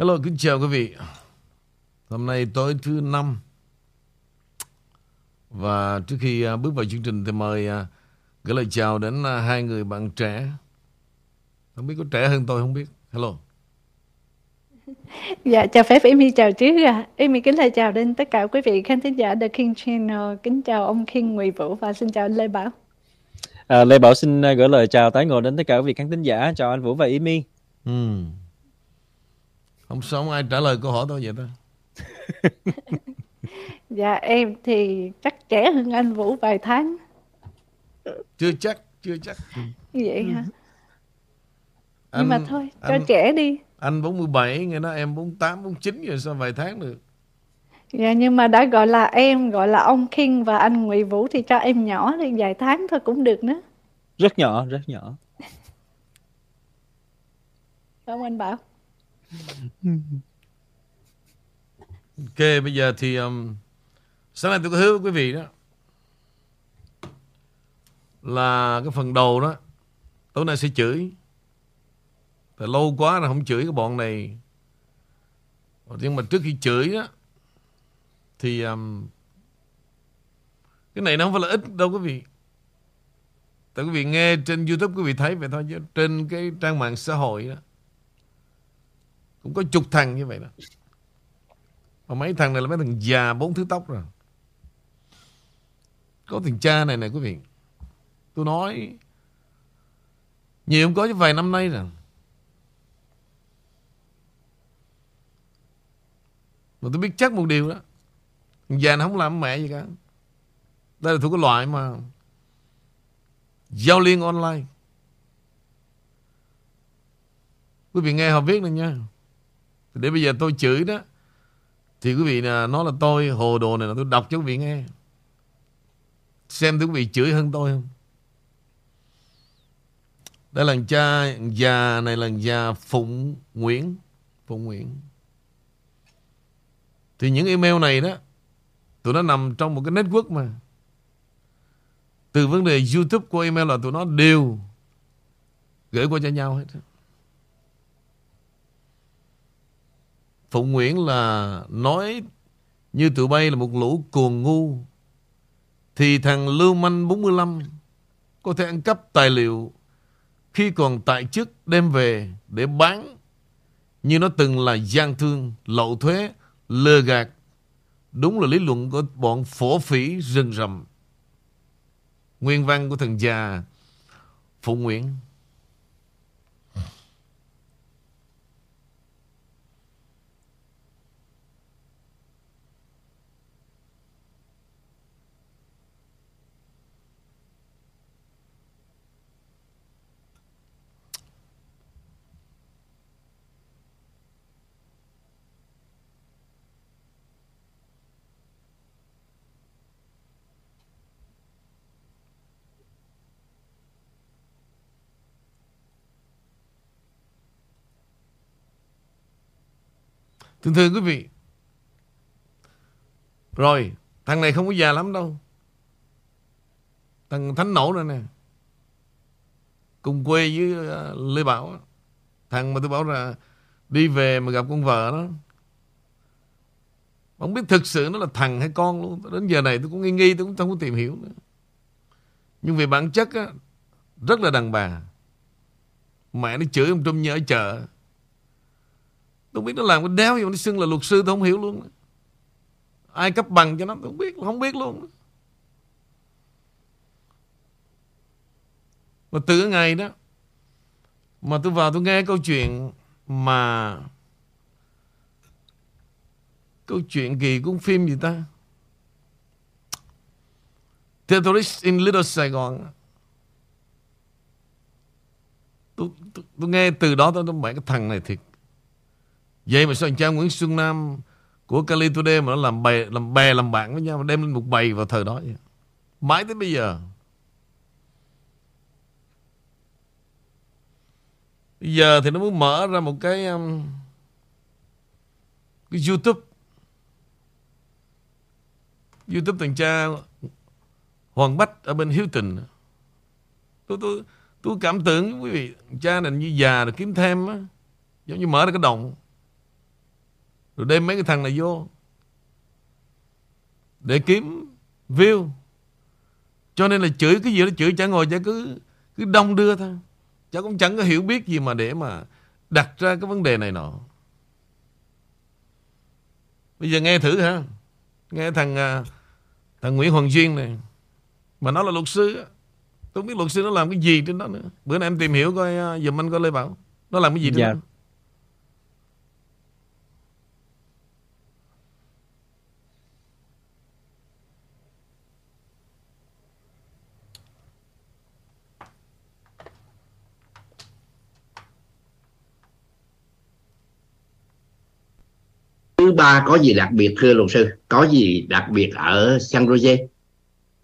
Hello, kính chào quý vị. Hôm nay tối thứ năm và trước khi à, bước vào chương trình thì mời à, gửi lời chào đến à, hai người bạn trẻ. Không biết có trẻ hơn tôi không biết. Hello. Dạ, chào phép Amy chào trước ạ. Amy kính lời chào đến tất cả quý vị khán thính giả The King Channel. Kính chào ông King Nguyễn Vũ và xin chào anh Lê Bảo. À, Lê Bảo xin gửi lời chào tái ngộ đến tất cả quý vị khán thính giả. Chào anh Vũ và Amy. Ừ. Không sống ai trả lời câu hỏi tôi vậy ta. Dạ, em thì chắc trẻ hơn anh Vũ vài tháng. Chưa chắc, chưa chắc. Vậy hả? Anh, Nhưng mà thôi, cho anh, trẻ đi. anh 47, nghe nói em 48, 49 rồi sao vài tháng được. Dạ, nhưng mà đã gọi là em, gọi là ông King và anh Nguyễn Vũ thì cho em nhỏ thì vài tháng thôi cũng được nữa. Rất nhỏ, rất nhỏ. Không anh Bảo? Ok, bây giờ thì um, sáng nay tôi có hứa với quý vị đó là cái phần đầu đó tối nay sẽ chửi. Tại lâu quá là không chửi cái bọn này. Nhưng mà trước khi chửi đó thì um, cái này nó không phải là ít đâu quý vị. Tại quý vị nghe trên YouTube quý vị thấy vậy thôi chứ trên cái trang mạng xã hội đó cũng có chục thằng như vậy đó. Mà mấy thằng này là mấy thằng già bốn thứ tóc rồi. Có thằng cha này này quý vị. Tôi nói, nhiều không có chứ, vài năm nay rồi. Mà tôi biết chắc một điều đó. Thằng già nó không làm mẹ gì cả. Đây là thuộc cái loại mà giao liên online. Quý vị nghe họ viết này nha. Để bây giờ tôi chửi đó, thì quý vị là nói là tôi, hồ đồ này là tôi đọc cho quý vị nghe. Xem thử quý vị chửi hơn tôi không? Đây là cha, già này là già Phụng Nguyễn Phụng Nguyễn. Thì những email này đó, Tụi nó nằm trong một cái network mà. Từ vấn đề YouTube của email là tụi nó đều Gửi qua cho nhau hết. Phụng Nguyễn là nói như tụi bay là một lũ cuồng ngu thì thằng Lưu Manh 45 có thể ăn cắp tài liệu khi còn tại chức đem về để bán như nó từng là gian thương, lậu thuế, lừa gạt. Đúng là lý luận của bọn phổ phỉ rừng rầm. Nguyên văn của thằng già Phụ Nguyễn. Thường thường quý vị. Rồi, Thằng này không có già lắm đâu. Thằng Thánh Nổ này nè. Cùng quê với ờ, Lê Bảo Thằng mà tôi bảo là Đi về mà gặp con vợ đó. Không biết thực sự nó là thằng hay con luôn. Đến giờ này tôi cũng nghi nghi, Tôi cũng không có tìm hiểu nữa. Nhưng về bản chất á, Rất là đàn bà. Mẹ nó chửi ông Trung như ở chợ. Tôi biết nó làm cái đéo gì mà nó xưng là luật sư tôi không hiểu luôn. Ai cấp bằng cho nó tôi không biết, không biết luôn. Mà từ cái ngày đó mà tôi vào tôi nghe câu chuyện mà câu chuyện kỳ cũng phim gì ta Terrorist in Little Sài Gòn tôi, tôi, tôi nghe từ đó tôi nói cái thằng này thiệt Vậy mà sao anh cha Nguyễn Xuân Nam của Cali Today mà nó làm bè làm bè làm bạn với nhau mà đem lên một bầy vào thời đó vậy. Mãi tới bây giờ. Bây giờ thì nó muốn mở ra một cái um, cái YouTube YouTube thằng cha Hoàng Bách ở bên Hilton. Tôi tôi tôi cảm tưởng quý vị cha này như già rồi kiếm thêm á, giống như mở ra cái đồng rồi đem mấy cái thằng này vô. Để kiếm view. Cho nên là chửi cái gì đó chửi chả ngồi chả cứ cứ đông đưa thôi. Cháu cũng chẳng có hiểu biết gì mà để mà đặt ra cái vấn đề này nọ. Bây giờ nghe thử ha. Nghe thằng à, thằng Nguyễn Hoàng Duyên này. Mà nó là luật sư tôi không biết luật sư nó làm cái gì trên đó nữa. Bữa nay em tìm hiểu coi à, dùm anh coi Lê Bảo. Nó làm cái gì trên Dạ. đó thứ ba có gì đặc biệt thưa luật sư? Có gì đặc biệt ở San Jose?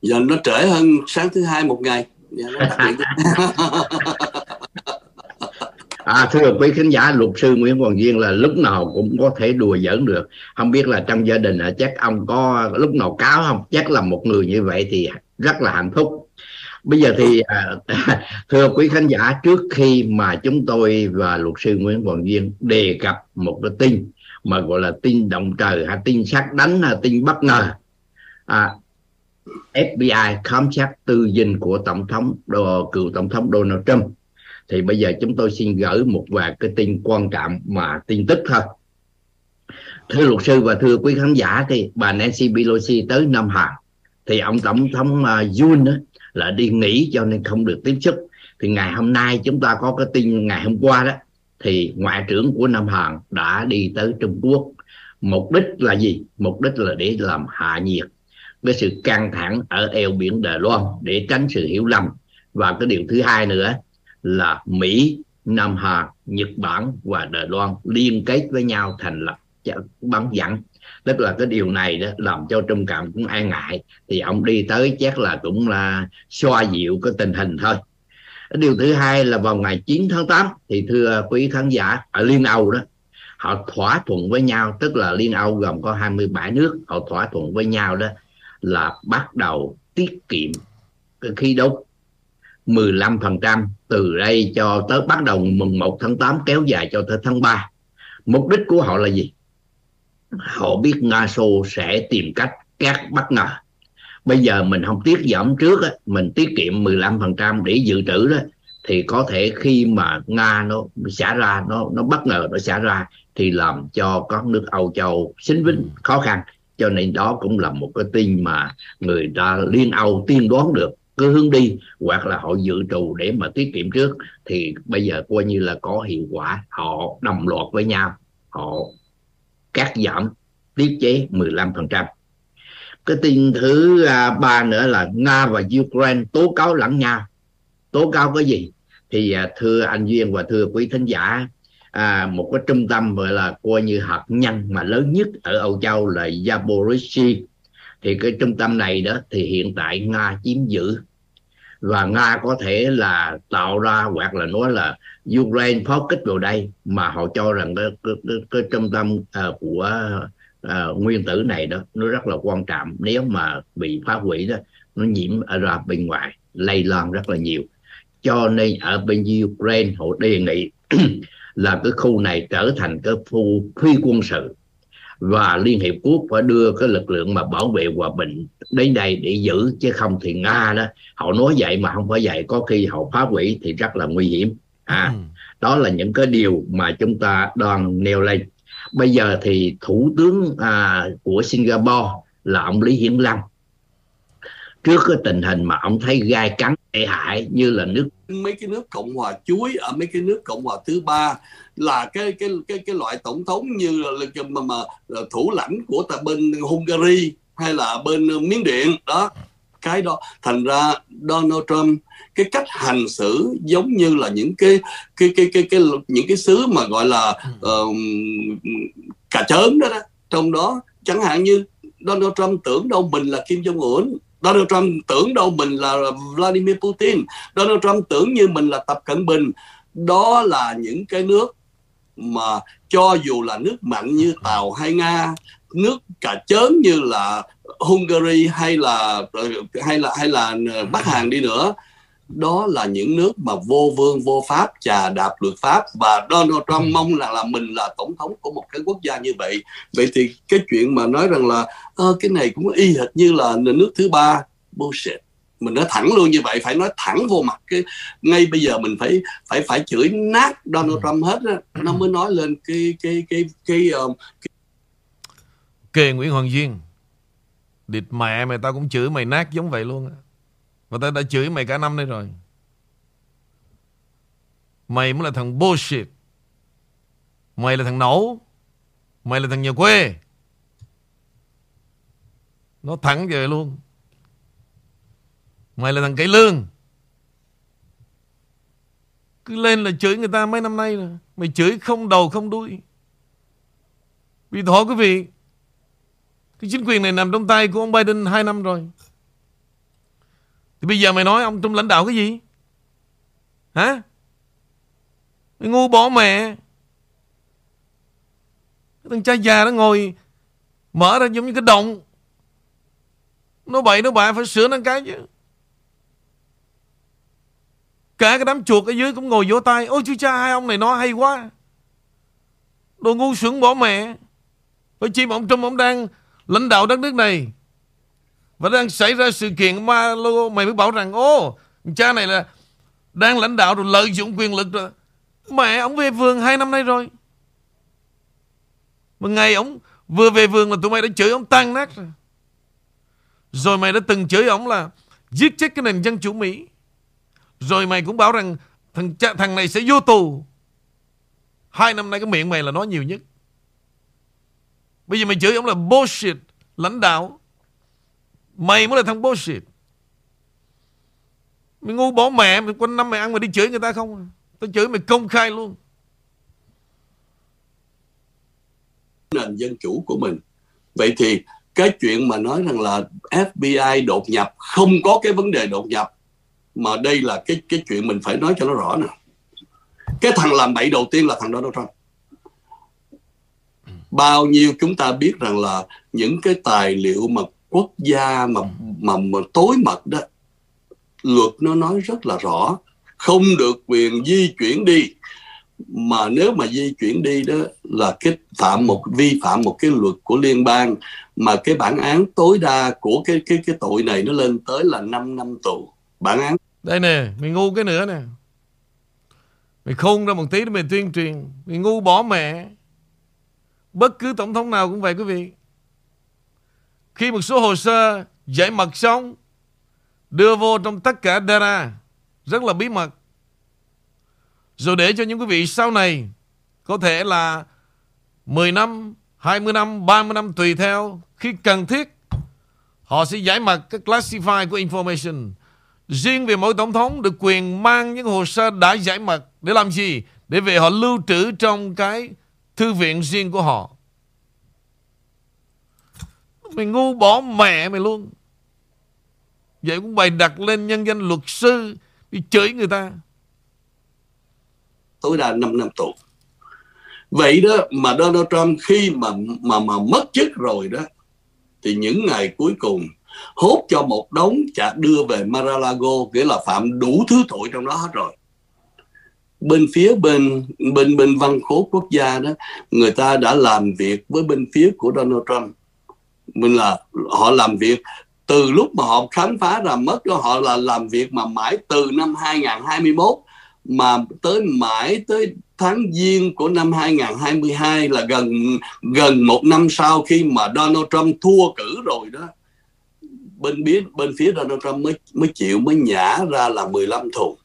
Giờ nó trễ hơn sáng thứ hai một ngày. À, thưa quý khán giả luật sư Nguyễn Hoàng Duyên là lúc nào cũng có thể đùa giỡn được. Không biết là trong gia đình chắc ông có lúc nào cáo không? Chắc là một người như vậy thì rất là hạnh phúc. Bây giờ thì à, thưa quý khán giả trước khi mà chúng tôi và luật sư Nguyễn Hoàng Duyên đề cập một cái tin mà gọi là tin động trời hay tin sát đánh hay tin bất ngờ. À, FBI khám xét tư dinh của tổng thống đồ, cựu tổng thống Donald Trump. Thì bây giờ chúng tôi xin gửi một vài cái tin quan trọng mà tin tức thôi. Thưa luật sư và thưa quý khán giả thì bà Nancy Pelosi tới Nam Hàn thì ông tổng thống uh, là đi nghỉ cho nên không được tiếp xúc. Thì ngày hôm nay chúng ta có cái tin ngày hôm qua đó thì ngoại trưởng của Nam Hàn đã đi tới Trung Quốc. Mục đích là gì? Mục đích là để làm hạ nhiệt cái sự căng thẳng ở eo biển Đài Loan để tránh sự hiểu lầm. Và cái điều thứ hai nữa là Mỹ, Nam Hàn, Nhật Bản và Đài Loan liên kết với nhau thành lập bắn dẫn. Tức là cái điều này đó làm cho Trung Cảm cũng e ngại. Thì ông đi tới chắc là cũng là xoa dịu cái tình hình thôi điều thứ hai là vào ngày 9 tháng 8 thì thưa quý khán giả, ở Liên Âu đó, họ thỏa thuận với nhau, tức là Liên Âu gồm có 27 nước, họ thỏa thuận với nhau đó là bắt đầu tiết kiệm cái khí đốt 15% từ đây cho tới bắt đầu mùng 1 tháng 8 kéo dài cho tới tháng 3 mục đích của họ là gì? Họ biết Nga Xô sẽ tìm cách cắt bất ngờ bây giờ mình không tiết giảm trước á, mình tiết kiệm 15% để dự trữ đó thì có thể khi mà Nga nó xả ra nó nó bất ngờ nó xả ra thì làm cho các nước Âu Châu xính vinh khó khăn. Cho nên đó cũng là một cái tin mà người ta liên Âu tiên đoán được. Cái hướng đi hoặc là họ dự trù để mà tiết kiệm trước thì bây giờ coi như là có hiệu quả. Họ đồng loạt với nhau họ cắt giảm tiết chế 15% cái tin thứ à, ba nữa là Nga và Ukraine tố cáo lẫn nhau. Tố cáo cái gì? Thì à, thưa anh Duyên và thưa quý thính giả à, một cái trung tâm gọi là coi như hạt nhân mà lớn nhất ở Âu Châu là zaporizhia thì cái trung tâm này đó thì hiện tại Nga chiếm giữ. Và Nga có thể là tạo ra hoặc là nói là Ukraine pháo kích vào đây mà họ cho rằng cái, cái, cái, cái trung tâm uh, của uh, nguyên tử này đó nó rất là quan trọng. Nếu mà bị phá hủy đó nó nhiễm ở ra bên ngoài lây lan rất là nhiều. Cho nên ở bên Ukraine họ đề nghị là cái khu này trở thành cái khu phi quân sự. Và Liên Hiệp Quốc phải đưa cái lực lượng mà bảo vệ hòa bình đến đây để giữ chứ không thì Nga đó họ nói vậy mà không phải vậy. Có khi họ phá hủy thì rất là nguy hiểm. À Ừ. đó là những cái điều mà chúng ta đang nêu lên bây giờ thì thủ tướng à, của Singapore là ông Lý Hiển Long trước cái tình hình mà ông thấy gai cắn tệ hại như là nước mấy cái nước cộng hòa chuối ở mấy cái nước cộng hòa thứ ba là cái cái cái cái loại tổng thống như là, là mà, mà là thủ lãnh của tại bên Hungary hay là bên Miến Điện đó cái đó. Thành ra Donald Trump cái cách hành xử giống như là những cái cái cái cái cái, những cái xứ mà gọi là uh, cà chớn đó, đó. Trong đó chẳng hạn như Donald Trump tưởng đâu mình là Kim Jong Un Donald Trump tưởng đâu mình là Vladimir Putin Donald Trump tưởng như mình là Tập Cận Bình. Đó là những cái nước mà cho dù là nước mạnh như Tàu hay Nga nước cà chớn như là Hungary hay là hay là hay là Bắc Hàn đi nữa đó là những nước mà vô vương vô pháp chà đạp luật pháp. Và Donald Trump mong là là mình là tổng thống của một cái quốc gia như vậy. Vậy thì cái chuyện mà nói rằng là ờ, cái này cũng y hệt như là nước thứ ba bullshit. Mình nói thẳng luôn như vậy phải nói thẳng vô mặt cái ngay bây giờ mình phải phải phải chửi nát Donald Trump hết á. Nó mới nói lên cái cái cái cái, um, cái Kề Nguyễn Hoàng Duyên Địt mẹ mày tao cũng chửi mày nát giống vậy luôn Và tao đã chửi mày cả năm nay rồi. Mày mới là thằng bullshit. Mày là thằng nổ. Mày là thằng nhà quê. Nó thẳng về luôn. Mày là thằng cải lương. Cứ lên là chửi người ta mấy năm nay rồi. Mày chửi không đầu không đuôi. Vì thôi quý vị cái chính quyền này nằm trong tay của ông Biden 2 năm rồi. Thì bây giờ mày nói ông Trump lãnh đạo cái gì? Hả? Mày ngu bỏ mẹ. Cái thằng cha già nó ngồi Mở ra giống như cái động Nó bậy, nó bạ, phải sửa nó cái chứ. Cả cái đám chuột ở dưới cũng ngồi vỗ tay. Ôi chú cha, hai ông này nói hay quá. Đồ ngu sướng bỏ mẹ. Bởi chi mà ông Trump ông đang lãnh đạo đất nước này. Và đang xảy ra sự kiện ma lô Mày mới bảo rằng, Ô, cha này là đang lãnh đạo rồi lợi dụng quyền lực rồi. Mẹ ông về vườn hai năm nay rồi. Mà ngày ông vừa về vườn là tụi mày đã chửi ông tan nát rồi. Rồi mày đã từng chửi ông là Giết chết cái nền dân chủ Mỹ. Rồi mày cũng bảo rằng thằng cha, thằng này sẽ vô tù. Hai năm nay cái miệng mày là nói nhiều nhất. Bây giờ mày chửi ông là bullshit, lãnh đạo. Mày mới là thằng bullshit. Mày ngu bỏ mẹ, mày quanh năm mày ăn mày đi chửi người ta không? À? Tao chửi mày công khai luôn. Nền dân chủ của mình. Vậy thì cái chuyện mà nói rằng là FBI đột nhập không có cái vấn đề đột nhập mà đây là cái cái chuyện mình phải nói cho nó rõ nè cái thằng làm bậy đầu tiên là thằng Donald Trump bao nhiêu chúng ta biết rằng là những cái tài liệu mà quốc gia mà mà, mà tối mật đó luật nó nói rất là rõ không được quyền di chuyển đi mà nếu mà di chuyển đi đó là cái phạm một vi phạm một cái luật của liên bang mà cái bản án tối đa của cái cái cái tội này nó lên tới là 5 năm tù bản án đây nè, mày ngu cái nữa nè. Mày khôn ra một tí để mày tuyên truyền. Mày ngu bỏ mẹ. Bất cứ tổng thống nào cũng vậy quý vị. Khi một số hồ sơ giải mật xong, đưa vô trong tất cả data, rất là bí mật. Rồi để cho những quý vị sau này có thể là 10 năm, 20 năm, 30 năm tùy theo khi cần thiết họ sẽ giải mật các classify của information Riêng về mỗi tổng thống được quyền mang những hồ sơ đã giải mật để làm gì? Để về họ lưu trữ trong cái thư viện riêng của họ. Mày ngu bỏ mẹ mày luôn. Vậy cũng bày đặt lên nhân danh luật sư đi chửi người ta. Tối đa 5 năm tù. Vậy đó, mà Donald Trump khi mà mà mà mất chức rồi đó, thì những ngày cuối cùng, hốt cho một đống chả đưa về Mar-a-Lago, nghĩa là phạm đủ thứ tội trong đó hết rồi bên phía bên bên bên văn khố quốc gia đó, người ta đã làm việc với bên phía của Donald Trump. Mình là, họ làm việc từ lúc mà họ khám phá ra mất đó, họ là làm việc mà mãi từ năm 2021 mà tới mãi tới tháng giêng của năm 2022 là gần gần một năm sau khi mà Donald Trump thua cử rồi đó. Bên biết, bên phía Donald Trump mới mới chịu, mới nhả ra là 15 thùng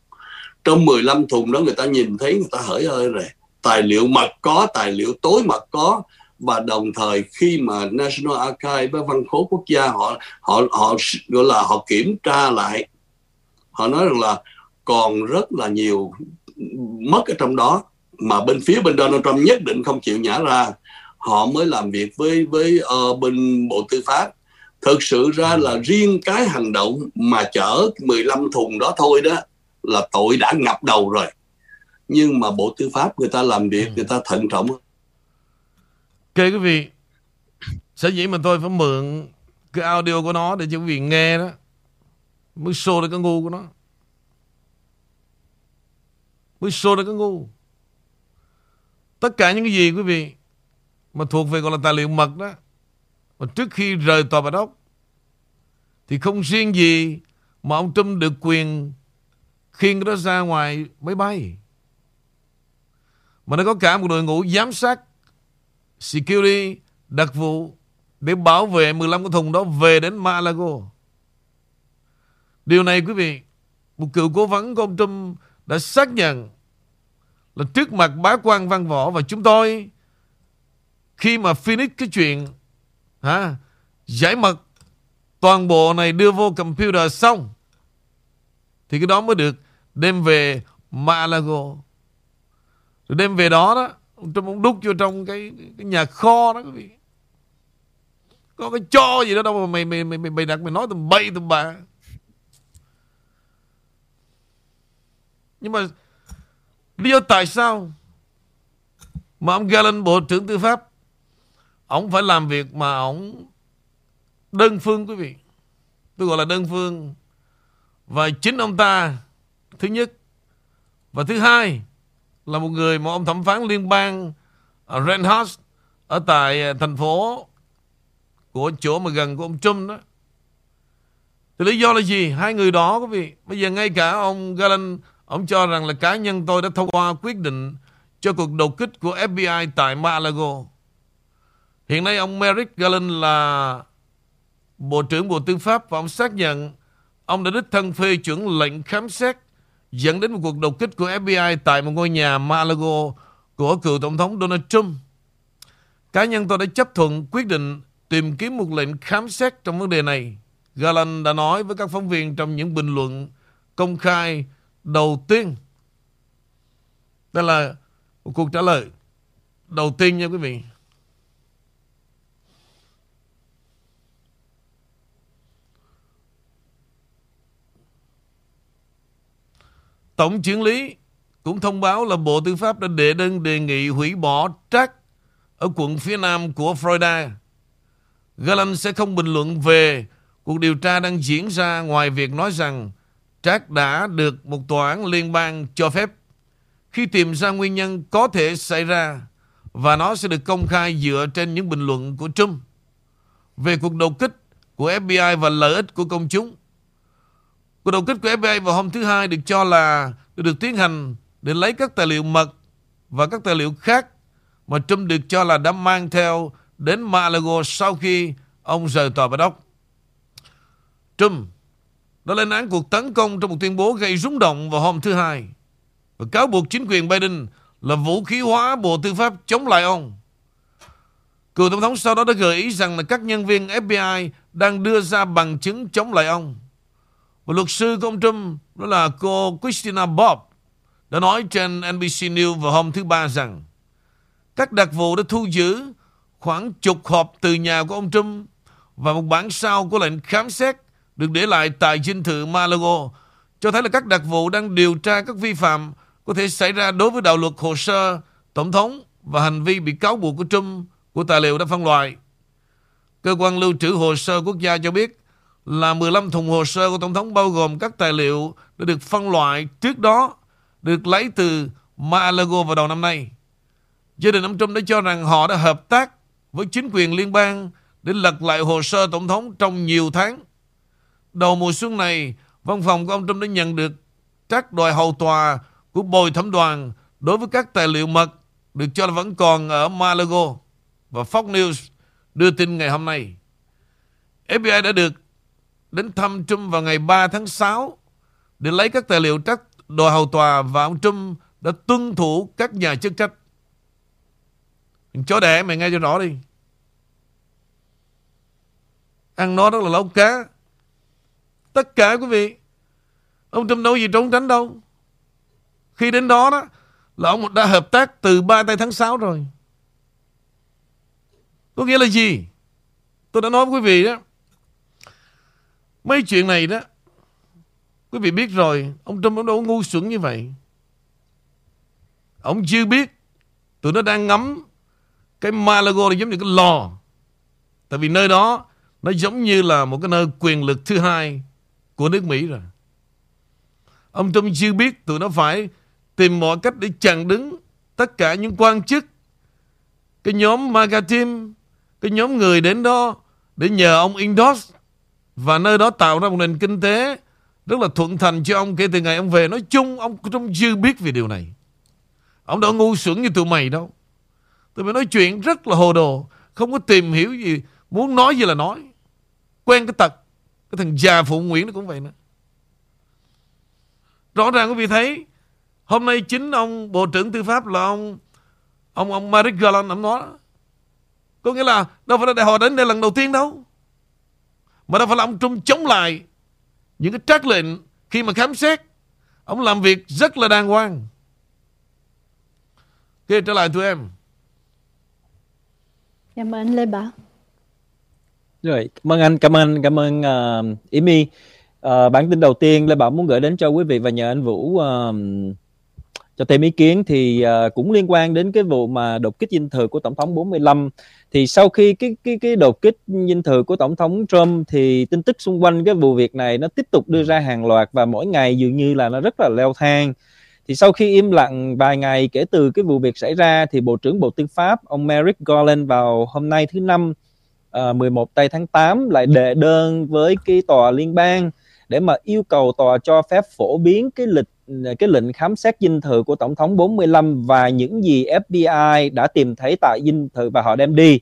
trong 15 thùng đó người ta nhìn thấy người ta hỡi ơi rồi. Tài liệu mật có tài liệu tối mật có. Và đồng thời khi mà National Archive với văn khố quốc gia họ họ họ gọi là họ kiểm tra lại họ nói rằng là còn rất là nhiều mất ở trong đó. Mà bên phía bên Donald Trump nhất định không chịu nhả ra. Họ mới làm việc với với uh, bên bộ tư pháp. Thực sự ra là riêng cái hành động mà chở 15 thùng đó thôi đó là tội đã ngập đầu rồi. Nhưng mà bộ tư pháp người ta làm việc người ta thận trọng Ok quý vị Sở dĩ mà tôi phải mượn Cái audio của nó để cho quý vị nghe đó Mới show được cái ngu của nó. Mới show ra cái ngu. Tất cả những cái gì quý vị mà thuộc về gọi là tài liệu mật đó mà trước khi rời tòa bạch ốc thì không riêng gì mà ông Trump được quyền khiêng nó ra ngoài máy bay mà nó có cả một đội ngũ giám sát security đặc vụ để bảo vệ 15 cái thùng đó về đến Malago. Điều này quý vị, một cựu cố vấn của ông Trump đã xác nhận là trước mặt bá quan văn võ và chúng tôi khi mà finish cái chuyện hả, giải mật toàn bộ này đưa vô computer xong thì cái đó mới được đem về Malago. Rồi đem về đó đó, ông Trump ông vô trong cái, cái nhà kho đó quý vị. Có cái cho gì đó đâu mà mày mày mày mày, mày đặt mày nói tầm bay tầm bà. Nhưng mà lý do tại sao mà ông Galen Bộ trưởng Tư pháp ông phải làm việc mà ông đơn phương quý vị. Tôi gọi là đơn phương. Và chính ông ta, thứ nhất và thứ hai là một người mà ông thẩm phán liên bang Reinhardt ở tại à, thành phố của chỗ mà gần của ông Trump đó. Thì lý do là gì? Hai người đó, quý vị. Bây giờ ngay cả ông Galen ông cho rằng là cá nhân tôi đã thông qua quyết định cho cuộc đột kích của FBI tại Malago. Hiện nay ông Merrick Garland là Bộ trưởng Bộ Tư pháp và ông xác nhận ông đã đích thân phê chuẩn lệnh khám xét, dẫn đến một cuộc đột kích của FBI tại một ngôi nhà Malago của cựu Tổng thống Donald Trump. Cá nhân tôi đã chấp thuận quyết định tìm kiếm một lệnh khám xét trong vấn đề này. Garland đã nói với các phóng viên trong những bình luận công khai đầu tiên. Đây là một cuộc trả lời đầu tiên nha quý vị. Tổng trưởng lý cũng thông báo là Bộ Tư pháp đã đệ đơn đề nghị hủy bỏ trác ở quận phía nam của Florida. Garland sẽ không bình luận về cuộc điều tra đang diễn ra ngoài việc nói rằng Trác đã được một tòa án liên bang cho phép khi tìm ra nguyên nhân có thể xảy ra và nó sẽ được công khai dựa trên những bình luận của Trump về cuộc đột kích của FBI và lợi ích của công chúng. Cuộc đột kích của FBI vào hôm thứ Hai được cho là được tiến hành để lấy các tài liệu mật và các tài liệu khác mà Trump được cho là đã mang theo đến Malago sau khi ông rời tòa bạch ốc. Trump đã lên án cuộc tấn công trong một tuyên bố gây rúng động vào hôm thứ Hai và cáo buộc chính quyền Biden là vũ khí hóa Bộ Tư pháp chống lại ông. Cựu Tổng thống sau đó đã gợi ý rằng là các nhân viên FBI đang đưa ra bằng chứng chống lại ông. Và luật sư của ông Trump, đó là cô Christina Bob đã nói trên NBC News vào hôm thứ Ba rằng các đặc vụ đã thu giữ khoảng chục hộp từ nhà của ông Trump và một bản sao của lệnh khám xét được để lại tại dinh thự Malago cho thấy là các đặc vụ đang điều tra các vi phạm có thể xảy ra đối với đạo luật hồ sơ, tổng thống và hành vi bị cáo buộc của Trump của tài liệu đã phân loại. Cơ quan lưu trữ hồ sơ quốc gia cho biết là 15 thùng hồ sơ của tổng thống bao gồm các tài liệu đã được phân loại trước đó được lấy từ Malago vào đầu năm nay. Gia đình ông Trump đã cho rằng họ đã hợp tác với chính quyền liên bang để lật lại hồ sơ tổng thống trong nhiều tháng. Đầu mùa xuân này, văn phòng của ông Trump đã nhận được các đòi hầu tòa của bồi thẩm đoàn đối với các tài liệu mật được cho là vẫn còn ở Malago và Fox News đưa tin ngày hôm nay. FBI đã được đến thăm Trump vào ngày 3 tháng 6 để lấy các tài liệu trách đòi hầu tòa và ông Trump đã tuân thủ các nhà chức trách. Chó đẻ mày nghe cho rõ đi. Ăn nó rất là lâu cá. Tất cả quý vị, Ông Trump đâu gì trốn tránh đâu Khi đến đó đó, Là ông đã hợp tác từ 3 tay tháng 6 rồi Có nghĩa là gì Tôi đã nói với quý vị đó Mấy chuyện này đó Quý vị biết rồi Ông Trump ông đâu ngu xuẩn như vậy. Ông chưa biết Tụi nó đang ngắm Cái Malago là giống như cái lò. Tại vì nơi đó Nó giống như là một cái nơi quyền lực thứ hai Của nước Mỹ rồi. Ông Trump chưa biết tụi nó phải tìm mọi cách để chặn đứng tất cả những quan chức, cái nhóm MAGA team, cái nhóm người đến đó để nhờ ông endorse và nơi đó tạo ra một nền kinh tế rất là thuận thành cho ông kể từ ngày ông về. Nói chung ông không dư biết về điều này. Ông đâu ngu xuẩn như tụi mày đâu. Tụi mày nói chuyện rất là hồ đồ, không có tìm hiểu gì, muốn nói gì là nói. Quen cái tật, cái thằng già phụ Nguyễn nó cũng vậy nữa. Rõ ràng quý vị thấy Hôm nay chính ông Bộ trưởng Tư pháp là ông Ông ông Merrick Garland ông nói. Có nghĩa là đâu phải là đại hội đến đây lần đầu tiên đâu mà đâu phải là ông Trung chống lại Những cái trác lệnh Khi mà khám xét. Ông làm việc rất là đàng hoàng. Ok trở lại tụi em. Cảm ơn Lê Bảo. Rồi, cảm ơn anh, cảm ơn cảm ơn uh, Amy. Uh, bản tin đầu tiên Lê Bảo muốn gửi đến cho quý vị và nhờ anh Vũ uh, cho thêm ý kiến thì uh, cũng liên quan đến cái vụ mà đột kích dinh thự của tổng thống 45 thì sau khi cái cái cái đột kích dinh thự của tổng thống Trump thì tin tức xung quanh cái vụ việc này nó tiếp tục đưa ra hàng loạt và mỗi ngày dường như là nó rất là leo thang. Thì sau khi im lặng vài ngày kể từ cái vụ việc xảy ra thì Bộ trưởng Bộ Tư pháp ông Merrick Garland vào hôm nay thứ năm ờ, uh, 11 tây tháng 8 lại đệ đơn với cái tòa liên bang để mà yêu cầu tòa cho phép phổ biến cái lịch cái lệnh khám xét dinh thự của tổng thống 45 và những gì FBI đã tìm thấy tại dinh thự và họ đem đi.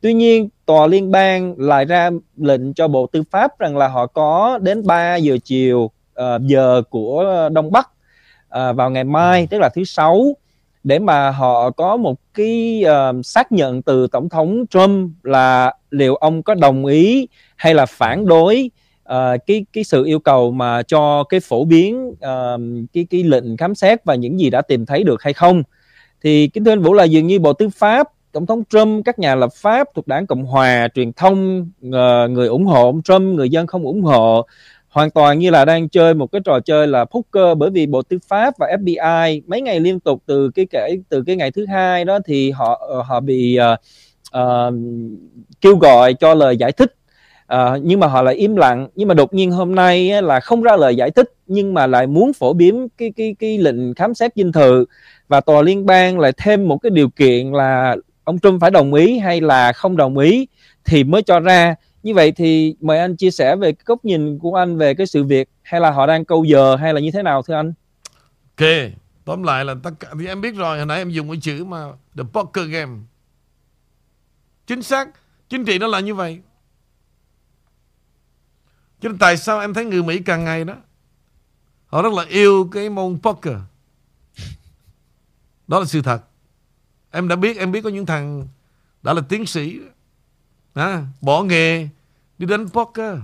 Tuy nhiên, tòa liên bang lại ra lệnh cho Bộ Tư pháp rằng là họ có đến 3 giờ chiều uh, giờ của Đông Bắc uh, vào ngày mai, tức là thứ sáu để mà họ có một cái uh, xác nhận từ tổng thống Trump là liệu ông có đồng ý hay là phản đối uh, cái cái sự yêu cầu mà cho cái phổ biến uh, cái cái lệnh khám xét và những gì đã tìm thấy được hay không. Thì kính thưa anh Vũ là dường như Bộ Tư pháp Tổng thống Trump, các nhà lập pháp thuộc đảng Cộng Hòa, truyền thông, uh, người ủng hộ ông Trump, người dân không ủng hộ hoàn toàn như là đang chơi một cái trò chơi là poker bởi vì Bộ Tư pháp và FBI mấy ngày liên tục từ cái kể từ cái ngày thứ hai đó thì họ họ bị uh, uh, kêu gọi cho lời giải thích à, nhưng mà họ lại im lặng. Nhưng mà đột nhiên hôm nay á, là không ra lời giải thích nhưng mà lại muốn phổ biến cái cái cái lệnh khám xét dinh thự. Và tòa liên bang lại thêm một cái điều kiện là ông Trump phải đồng ý hay là không đồng ý thì mới cho ra. Như vậy thì mời anh chia sẻ về góc nhìn của anh về cái sự việc hay là họ đang câu giờ hay là như thế nào thưa anh? Ok Tóm lại là tất cả Thì em biết rồi Hồi nãy em dùng cái chữ mà The poker game. Chính xác Chính trị nó là như vậy cho nên tại sao em thấy người Mỹ càng ngày đó Họ rất là yêu cái môn poker? Đó là sự thật. Em đã biết Em biết có những thằng Đã là tiến sĩ à, Bỏ nghề Đi đánh poker.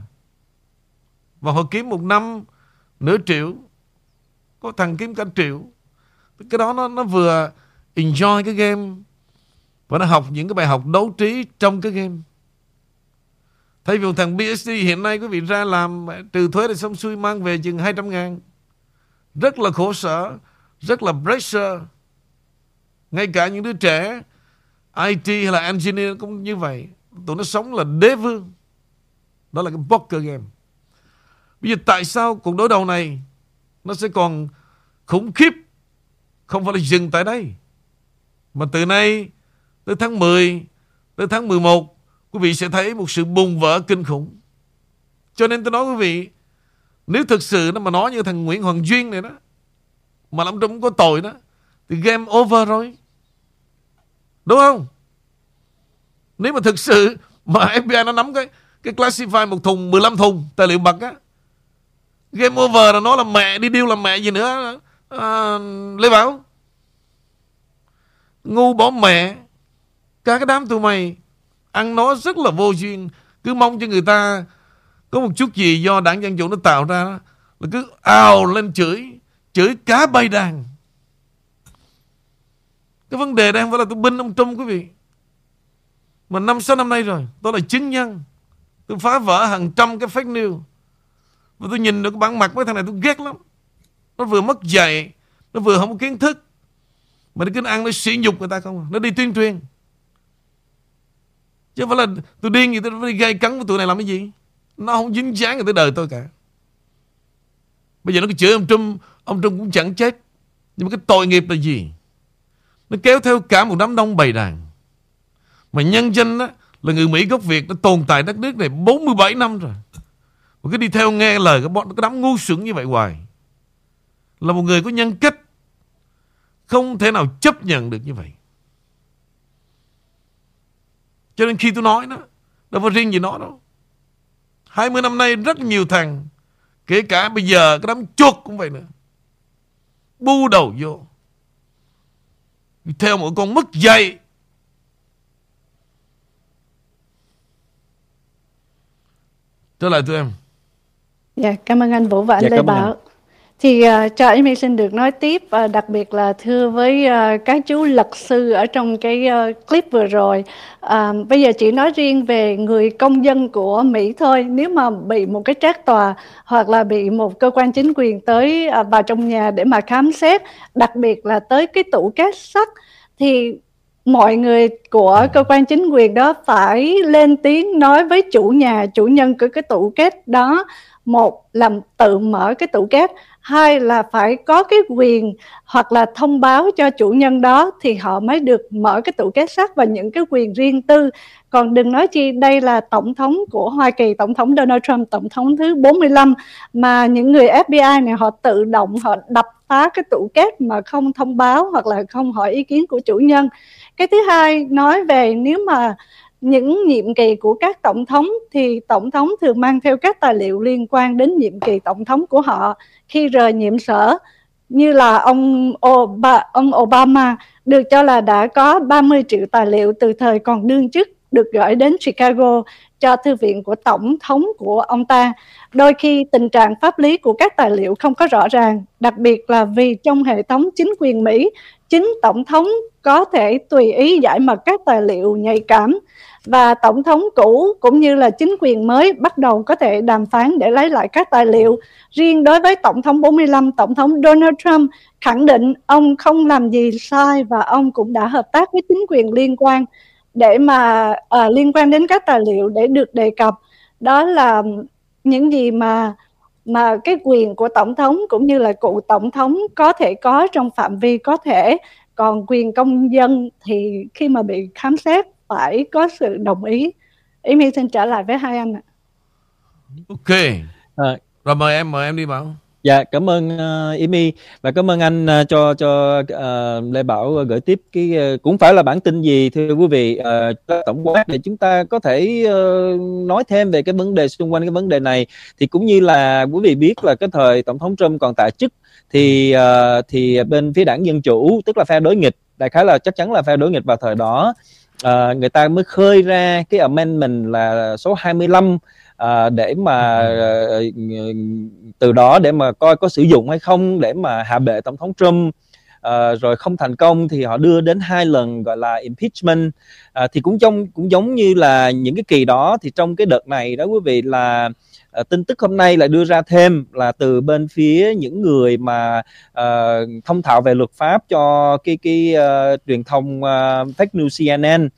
Và họ kiếm một năm Nửa triệu Có thằng kiếm cả triệu. Cái đó nó, nó vừa enjoy cái game Và nó học những cái bài học đấu trí Trong cái game. Thay vì thằng BSD hiện nay quý vị ra làm trừ thuế thì xong xuôi mang về chừng 200 ngàn. Rất là khổ sở, rất là pressure. Ngay cả những đứa trẻ IT hay là engineer cũng như vậy. Tụi nó sống là đế vương. Đó là cái poker game. Bây giờ tại sao cuộc đối đầu này nó sẽ còn khủng khiếp không phải là dừng tại đây. Mà từ nay tới tháng 10 tới tháng 11 quý vị sẽ thấy một sự bùng vỡ kinh khủng. Cho nên tôi nói quý vị, nếu thực sự nó mà nói như thằng Nguyễn Hoàng Duyên này đó, mà ông Trung có tội đó, thì game over rồi. Đúng không? Nếu mà thực sự mà FBI nó nắm cái cái classify một thùng 15 thùng tài liệu mật á game over là nó là mẹ đi điêu là mẹ gì nữa à, Lê Bảo ngu bỏ mẹ cả cái đám tụi mày ăn nó rất là vô duyên. Cứ mong cho người ta có một chút gì do đảng dân chủ nó tạo ra là cứ ào lên chửi chửi cá bay đàn. Cái vấn đề đây không phải là tôi binh ông Trung quý vị. Mà năm, sáu năm nay rồi, tôi là chứng nhân. Tôi phá vỡ hàng trăm cái fake news. Và tôi nhìn được cái bản mặt với thằng này tôi ghét lắm. Nó vừa mất dạy, nó vừa không có kiến thức. Mà nó cứ ăn nó sỉ nhục người ta không à. nó đi tuyên truyền. Chứ không phải là tôi điên gì tôi đi gây cắn với tụi này làm cái gì Nó không dính dáng tới đời tôi cả Bây giờ nó cứ chửi ông Trump Ông Trump cũng chẳng chết Nhưng mà cái tội nghiệp là gì? Nó kéo theo cả một đám đông bầy đàn. Mà nhân dân đó là người Mỹ gốc Việt đã tồn tại đất nước này 47 năm rồi. Mà cứ đi theo nghe lời cái bọn, cái đám ngu xuẩn như vậy hoài. Là một người có nhân cách không thể nào chấp nhận được như vậy. Cho nên khi tôi nói đó, đâu phải riêng gì nó đâu. 20 năm nay rất nhiều thằng, kể cả bây giờ cái đám chuột cũng vậy nữa. Bu đầu vô. Theo một con mất dạy. Trở lại tụi em. Dạ, cảm ơn anh Vũ và anh Dạ, Lê Bảo. Thì uh, cho em xin được nói tiếp, uh, đặc biệt là thưa với uh, các chú luật sư ở trong cái uh, clip vừa rồi. Uh, bây giờ chỉ nói riêng về người công dân của Mỹ thôi. Nếu mà bị một cái trác tòa hoặc là bị một cơ quan chính quyền tới uh, vào trong nhà để mà khám xét, đặc biệt là tới cái tủ két sắt, thì mọi người của cơ quan chính quyền đó phải lên tiếng nói với chủ nhà, chủ nhân của cái tủ két đó một là tự mở cái tủ két hai là phải có cái quyền hoặc là thông báo cho chủ nhân đó thì họ mới được mở cái tủ kết sắt và những cái quyền riêng tư. Còn đừng nói chi, đây là tổng thống của Hoa Kỳ, tổng thống Donald Trump, tổng thống thứ 45 mà những người FBI này họ tự động họ đập phá cái tủ kết mà không thông báo hoặc là không hỏi ý kiến của chủ nhân. Cái thứ hai, nói về nếu mà những nhiệm kỳ của các tổng thống thì tổng thống thường mang theo các tài liệu liên quan đến nhiệm kỳ tổng thống của họ khi rời nhiệm sở như là ông Obama, ông Obama được cho là đã có 30 triệu tài liệu từ thời còn đương chức được gửi đến Chicago cho thư viện của tổng thống của ông ta. Đôi khi tình trạng pháp lý của các tài liệu không có rõ ràng, đặc biệt là vì trong hệ thống chính quyền Mỹ, chính tổng thống có thể tùy ý giải mật các tài liệu nhạy cảm và tổng thống cũ cũng như là chính quyền mới bắt đầu có thể đàm phán để lấy lại các tài liệu. Riêng đối với tổng thống 45, tổng thống Donald Trump khẳng định ông không làm gì sai và ông cũng đã hợp tác với chính quyền liên quan để mà uh, liên quan đến các tài liệu để được đề cập. Đó là những gì mà mà cái quyền của tổng thống cũng như là cụ tổng thống có thể có trong phạm vi có thể còn quyền công dân thì khi mà bị khám xét phải có sự đồng ý. Amy xin trả lại với hai anh ạ. Ok. À, Rồi mời em, mời em đi Bảo. Dạ cảm ơn uh, Amy và cảm ơn anh uh, cho cho uh, Lê Bảo gửi tiếp cái uh, cũng phải là bản tin gì thưa quý vị uh, tổng quát để chúng ta có thể uh, nói thêm về cái vấn đề xung quanh cái vấn đề này. Thì cũng như là quý vị biết là cái thời tổng thống Trump còn tại chức thì uh, thì bên phía đảng dân chủ tức là phe đối nghịch đại khái là chắc chắn là phe đối nghịch vào thời đó uh, người ta mới khơi ra cái amendment là số 25 à, để mà uh, từ đó để mà coi có sử dụng hay không để mà hạ bệ tổng thống Trump Ờ, rồi không thành công thì họ đưa đến hai lần gọi là impeachment. Uh, thì cũng trong cũng giống như là những cái kỳ đó thì trong cái đợt này đó quý vị là uh, tin tức hôm nay lại đưa ra thêm là từ bên phía những người mà uh, thông thạo về luật pháp cho cái cái uh, truyền thông uh, fake news CNN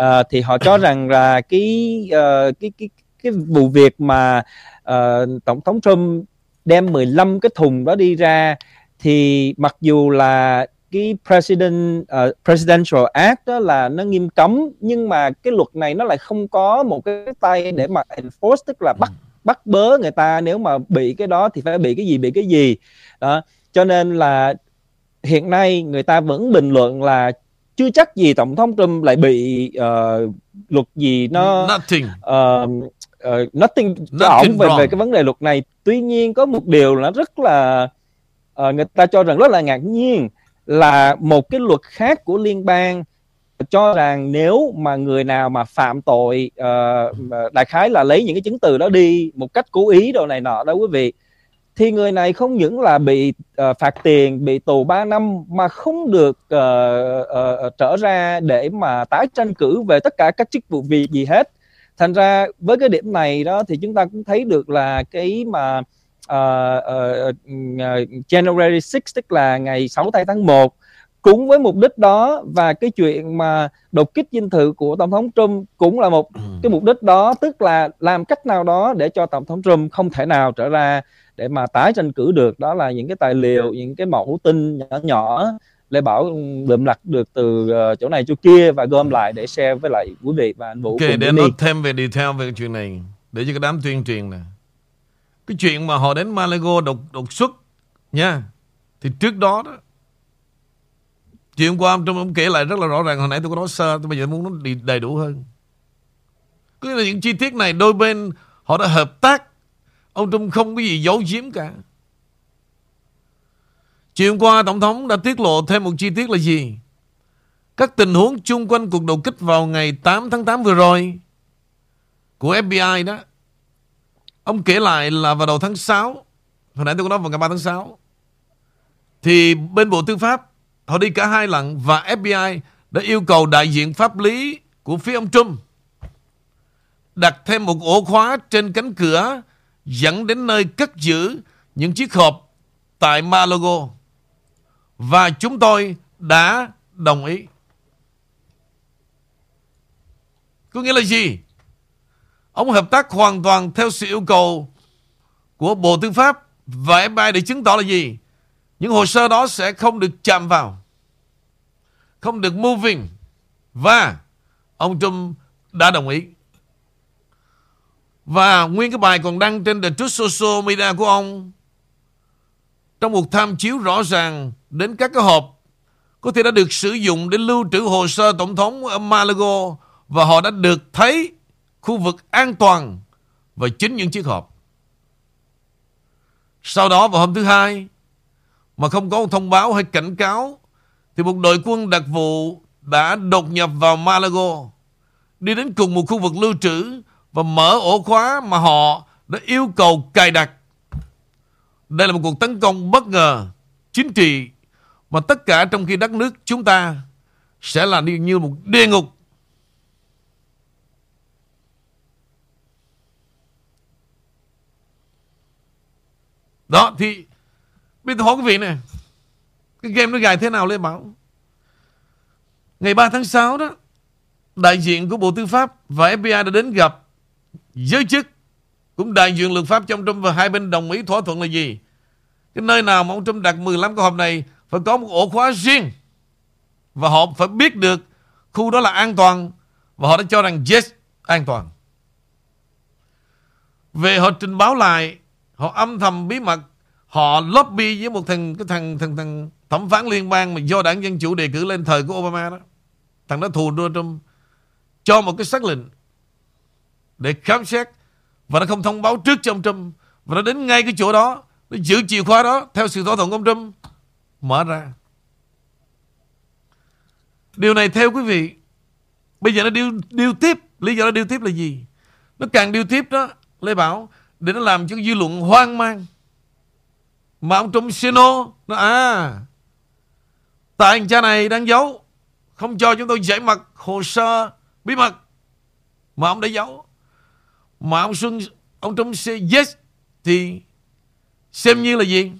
uh, thì họ cho rằng là cái uh, cái cái cái vụ việc mà uh, tổng thống Trump đem 15 cái thùng đó đi ra thì mặc dù là cái president uh, presidential act đó là nó nghiêm cấm nhưng mà cái luật này nó lại không có một cái tay để mà enforce tức là bắt bắt bớ người ta nếu mà bị cái đó thì phải bị cái gì bị cái gì. Đó cho nên là hiện nay người ta vẫn bình luận là chưa chắc gì tổng thống Trump lại bị uh, luật gì nó Nothing. uh, uh, nothing cho ổng về về cái vấn đề luật này. Tuy nhiên có một điều là rất là uh, người ta cho rằng rất là ngạc nhiên là một cái luật khác của liên bang cho rằng nếu mà người nào mà phạm tội uh, đại khái là lấy những cái chứng từ đó đi một cách cố ý đồ này nọ đó quý vị thì người này không những là bị uh, phạt tiền bị tù 3 năm mà không được uh, uh, trở ra để mà tái tranh cử về tất cả các chức vụ việc gì hết. Thành ra với cái điểm này đó thì chúng ta cũng thấy được là cái mà uh, uh, January 6 tức là ngày 6 tháng 1 cũng với mục đích đó và cái chuyện mà đột kích dinh thự của tổng thống Trump cũng là một cái mục đích đó tức là làm cách nào đó để cho tổng thống Trump không thể nào trở ra để mà tái tranh cử được. Đó là những cái tài liệu những cái mẫu tin nhỏ nhỏ Lê Bảo lượm lặt được từ chỗ này chỗ kia và gom lại để share với lại quý vị và anh Vũ Ok, để nói thêm về detail về chuyện này để cho cái đám tuyên truyền nè. Cái chuyện mà họ đến Malago đột đột xuất, nha. Thì trước đó đó, Chuyện qua ông Trump ông kể lại rất là rõ ràng, Hồi nãy tôi có nói sơ, Tôi bây giờ muốn nó đầy đủ hơn Cứ là những chi tiết này đôi bên Họ đã hợp tác, Ông Trump không có gì giấu giếm cả Chiều qua Tổng thống đã tiết lộ thêm một chi tiết là gì? Các tình huống chung quanh cuộc đột kích vào ngày 8 tháng 8 vừa rồi của FBI đó. Ông kể lại là vào đầu tháng 6, hồi nãy tôi có nói vào ngày 3 tháng 6, thì bên Bộ Tư pháp họ đi cả hai lần và FBI đã yêu cầu đại diện pháp lý của phía ông Trump đặt thêm một ổ khóa trên cánh cửa dẫn đến nơi cất giữ những chiếc hộp tại Malago. Và chúng tôi đã đồng ý. Có nghĩa là gì? Ông hợp tác hoàn toàn theo sự yêu cầu của Bộ Tư pháp và FBI để chứng tỏ là gì? Những hồ sơ đó sẽ không được chạm vào. Không được moving. Và ông Trump đã đồng ý. Và nguyên cái bài còn đăng trên The Truth Social Media của ông trong một tham chiếu rõ ràng đến các cái hộp có thể đã được sử dụng để lưu trữ hồ sơ tổng thống ở Malago và họ đã được thấy khu vực an toàn và chính những chiếc hộp. Sau đó vào hôm thứ hai mà không có một thông báo hay cảnh cáo thì một đội quân đặc vụ đã đột nhập vào Malago đi đến cùng một khu vực lưu trữ và mở ổ khóa mà họ đã yêu cầu cài đặt. Đây là một cuộc tấn công bất ngờ, chính trị mà tất cả trong khi đất nước chúng ta sẽ là như một địa ngục. Đó, thì Bây giờ hỏi quý vị này Cái game nó gài thế nào Lê Bảo? Ngày 3 tháng 6 đó, Đại diện của Bộ Tư pháp Và FBI đã đến gặp Giới chức, Cũng đại diện luật pháp trong Trump Và hai bên đồng ý thỏa thuận là gì? Cái nơi nào mà ông Trump đặt 15 cái hộp này Phải có một ổ khóa riêng Và họ phải biết được Khu đó là an toàn Và họ đã cho rằng yes, an toàn. Về họ trình báo lại Họ âm thầm bí mật. Họ lobby với một thằng cái thằng thằng thằng thẩm phán liên bang mà do đảng dân chủ đề cử lên thời của Obama đó. Thằng đó thù Donald Trump. Cho một cái xác lệnh để khám xét. Và nó không thông báo trước cho ông Trump. Và nó đến ngay cái chỗ đó. Nó giữ chìa khóa đó theo sự thỏa thuận của ông Trump. Mở ra. Điều này theo quý vị. Bây giờ nó điêu, điêu tiếp. Lý do nó điêu tiếp là gì? Nó càng điêu tiếp đó Lê Bảo để nó làm cho dư luận hoang mang. Mà ông Trump Sino nó à Tại anh cha này đang giấu. Không cho chúng tôi giải mật hồ sơ bí mật. Mà ông đã giấu. Mà ông Xuân, Ông Trump say yes Thì xem như là gì?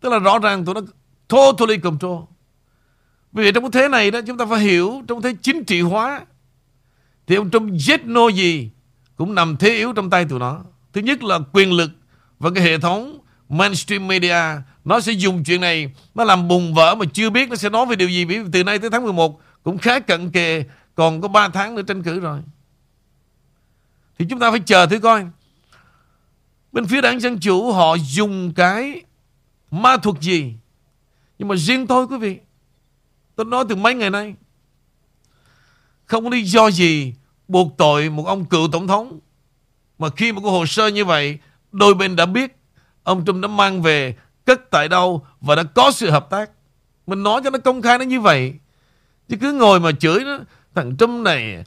Tức là rõ ràng tụi nó Totally control. Vì vậy trong cái thế này đó, Chúng ta phải hiểu Trong thế chính trị hóa, Thì ông Trump giết Nô gì Cũng nằm thế yếu trong tay tụi nó. Thứ nhất là quyền lực Và cái hệ thống mainstream media. Nó sẽ dùng chuyện này, nó làm bùng vỡ mà chưa biết nó sẽ nói về điều gì. Vì từ nay tới tháng 11 cũng khá cận kề, còn có 3 tháng nữa tranh cử rồi. Thì chúng ta phải chờ thử coi. Bên phía đảng dân chủ, họ dùng cái ma thuật gì? Nhưng mà riêng tôi, quý vị, tôi nói từ mấy ngày nay, không có lý do gì buộc tội một ông cựu tổng thống mà khi mà có hồ sơ như vậy đôi bên đã biết Ông Trump đã mang về cất tại đâu và đã có sự hợp tác. Mình nói cho nó công khai nó như vậy. Chứ cứ ngồi mà chửi nó thằng Trump này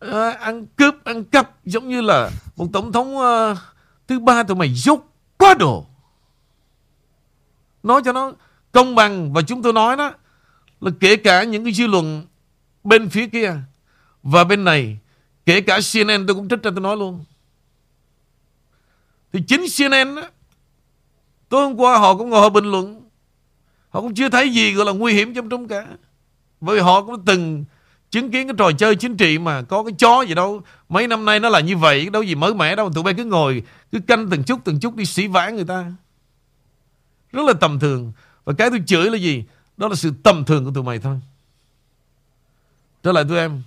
à, ăn cướp, ăn cắp giống như là một tổng thống à, thứ ba tụi mày dốt quá đồ. Nói cho nó công bằng và chúng tôi nói đó là kể cả những cái dư luận bên phía kia và bên này kể cả CNN tôi cũng trích ra tôi nói luôn. Thì chính CNN đó, Tối hôm qua họ cũng ngồi họ bình luận. Họ cũng chưa thấy gì gọi là nguy hiểm trong Trung cả Bởi vì họ cũng từng chứng kiến cái trò chơi chính trị mà có cái chó gì đâu. Mấy năm nay nó là như vậy đâu gì mới mẻ đâu. Tụi bay cứ ngồi cứ canh từng chút từng chút đi xỉ vã người ta. Rất là tầm thường. Và cái tôi chửi là gì? Đó là sự tầm thường của tụi mày thôi. Trở lại tụi em.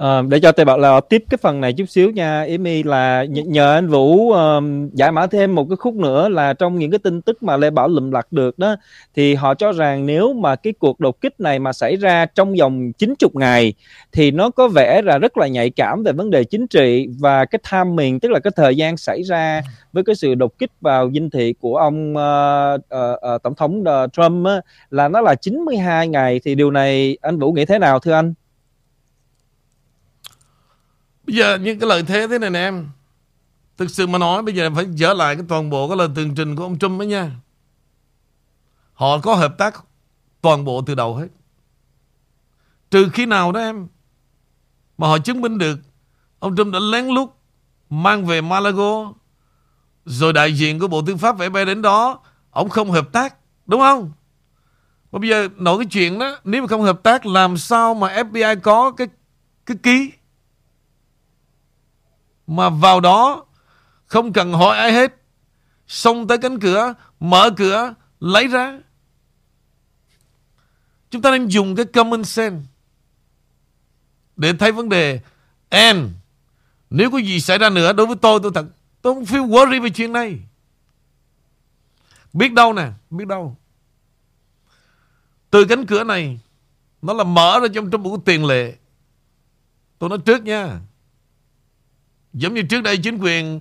À, để cho Tề Bảo là tiếp cái phần này chút xíu nha Emmy là nhờ anh Vũ um, giải mã thêm một cái khúc nữa là trong những cái tin tức mà Lê Bảo lụm lặt được đó thì họ cho rằng nếu mà cái cuộc đột kích này mà xảy ra trong vòng 90 ngày thì nó có vẻ là rất là nhạy cảm về vấn đề chính trị và cái tham miền tức là cái thời gian xảy ra với cái sự đột kích vào dinh thị của ông uh, uh, uh, tổng thống uh, Trump á, là nó là 92 ngày thì điều này anh Vũ nghĩ thế nào thưa anh? Bây giờ những cái lời thế thế này nè em. Thực sự mà nói, bây giờ phải trở lại cái toàn bộ cái lời tường trình của ông Trump ấy nha. Họ có hợp tác toàn bộ từ đầu hết. Trừ khi nào đó em, Mà họ chứng minh được Ông Trump đã lén lút Mang về Malago Rồi đại diện của Bộ Tư pháp phải bay đến đó Ông không hợp tác, Đúng không? Mà bây giờ nổi cái chuyện đó, Nếu mà không hợp tác, Làm sao mà FBI có cái cái ký? Mà vào đó không cần hỏi ai hết. Xông tới cánh cửa, mở cửa, lấy ra. Chúng ta nên dùng cái common sense để thấy vấn đề. And nếu có gì xảy ra nữa đối với tôi, tôi thật tôi không feel worry về chuyện này. Biết đâu nè, biết đâu. Từ cánh cửa này nó là mở ra trong trong một tiền lệ. Tôi nói trước nha. Giống như trước đây chính quyền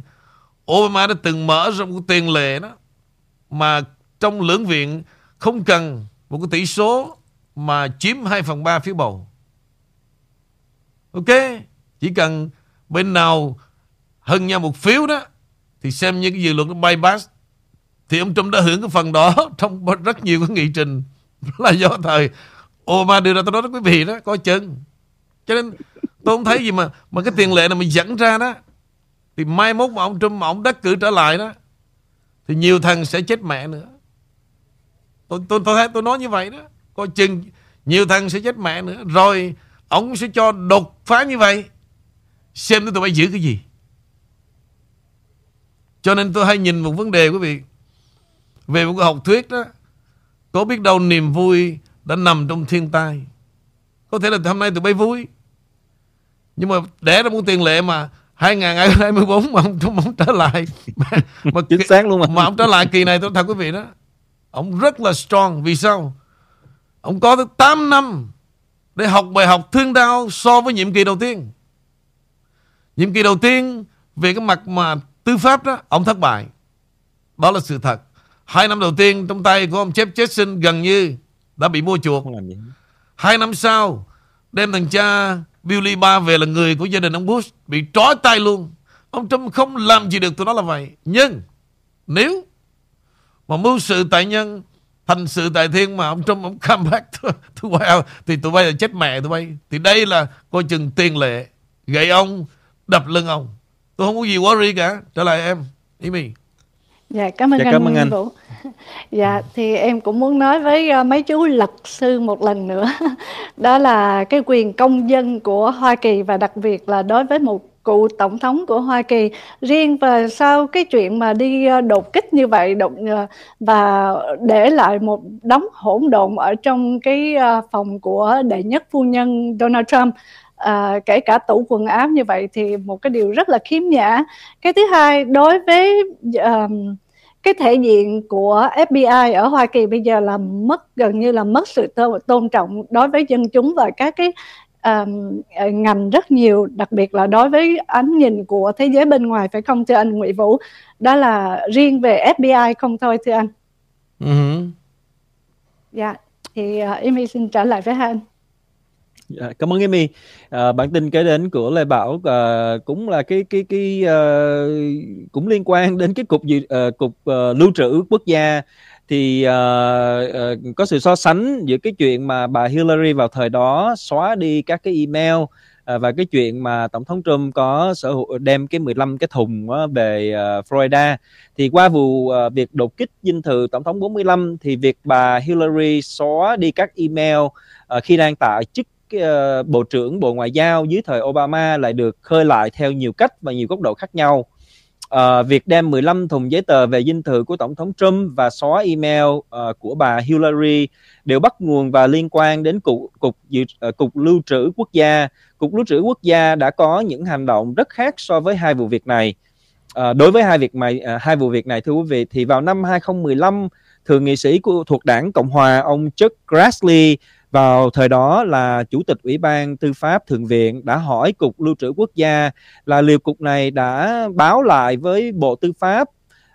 Obama đã từng mở ra một tiền lệ đó mà trong lưỡng viện không cần một cái tỷ số mà chiếm 2 phần 3 phiếu bầu. Ok, chỉ cần bên nào hơn nhau một phiếu đó thì xem như cái dự luật nó bypass. Thì ông Trump đã hưởng cái phần đó trong rất nhiều cái nghị trình. Là do thời Obama đưa ra. Tôi nói đó quý vị đó coi chừng. Cho nên tôi không thấy gì mà mà cái tiền lệ này mình dẫn ra đó. Thì mai mốt mà ông Trump mà ông đắc cử trở lại đó, thì nhiều thằng sẽ chết mẹ nữa. Tôi tôi tôi thấy tôi nói như vậy đó. Coi chừng nhiều thằng sẽ chết mẹ nữa. Rồi ông sẽ cho đột phá như vậy. Xem tụi bay giữ cái gì. Cho nên tôi hay nhìn một vấn đề, quý vị. Về một cái học thuyết đó, có biết đâu niềm vui đã nằm trong thiên tai. Có thể là hôm nay tụi bay vui nhưng mà để ra một tiền lệ mà 2024 mà ông, ông trở lại. Mà, mà chính xác luôn mà. mà ông trở lại kỳ này tôi thật quý vị đó. Ông rất là strong. Vì sao? Ông có tới 8 năm để học bài học thương đau so với nhiệm kỳ đầu tiên. Nhiệm kỳ đầu tiên về cái mặt mà tư pháp đó ông thất bại. Đó là sự thật. Hai năm đầu tiên trong tay của ông Jeff Jackson gần như đã bị mua chuộc. Hai năm sau đem thằng cha Billy Ba về là người của gia đình ông Bush Bị trói tay luôn. Ông Trump không làm gì được tụi nó là vậy. Nhưng nếu Mà mưu sự tại nhân Thành sự tại thiên mà ông Trump ông comeback to, to Thì tụi bay là chết mẹ tụi bay. Thì đây là coi chừng tiền lệ Gậy ông Đập lưng ông. Tôi không có gì worry cả. Trở lại em Amy. Dạ cảm ơn, dạ, anh, cảm ơn anh Vũ. Dạ thì em cũng muốn nói với uh, mấy chú luật sư một lần nữa. Đó là cái quyền công dân của Hoa Kỳ và đặc biệt là đối với một cựu tổng thống của Hoa Kỳ riêng và sau cái chuyện mà đi uh, đột kích như vậy đột uh, và để lại một đống hỗn độn ở trong cái phòng của đệ nhất phu nhân Donald Trump à, kể cả tủ quần áo như vậy thì một cái điều rất là khiếm nhã. Cái thứ hai đối với um, cái thể diện của FBI ở Hoa Kỳ bây giờ là mất gần như là mất sự tôn trọng đối với dân chúng và các cái um, ngành rất nhiều đặc biệt là đối với ánh nhìn của thế giới bên ngoài phải không thưa anh Nguyễn Vũ? Đó là riêng về FBI không thôi thưa anh. Uh-huh. dạ thì uh, Amy xin trở lại với anh Dạ, cảm ơn Amy. À, bản tin kế đến của Lê Bảo à, cũng là cái cái cái à, cũng liên quan đến cái cục uh, cục à, lưu trữ quốc gia thì à, à, có sự so sánh giữa cái chuyện mà bà Hillary vào thời đó xóa đi các cái email à, và cái chuyện mà tổng thống Trump có sở hữu đem cái 15 cái thùng á, về à, Florida thì qua vụ à, việc đột kích dinh thự tổng thống 45 thì việc bà Hillary xóa đi các email à, khi đang tại chức uh, bộ trưởng bộ ngoại giao dưới thời Obama lại được khơi lại theo nhiều cách và nhiều góc độ khác nhau uh, việc đem 15 thùng giấy tờ về dinh thự của tổng thống Trump và xóa email uh, của bà Hillary đều bắt nguồn và liên quan đến cục cục dự, uh, cục lưu trữ quốc gia. Cục lưu trữ quốc gia đã có những hành động rất khác so với hai vụ việc này. Uh, đối với hai việc này, uh, hai vụ việc này thưa quý vị, thì vào năm 2015 thượng nghị sĩ của thuộc đảng Cộng hòa ông Chuck Grassley vào thời đó là Chủ tịch Ủy ban Tư pháp Thượng viện đã hỏi Cục Lưu trữ Quốc gia là liệu cục này đã báo lại với Bộ Tư pháp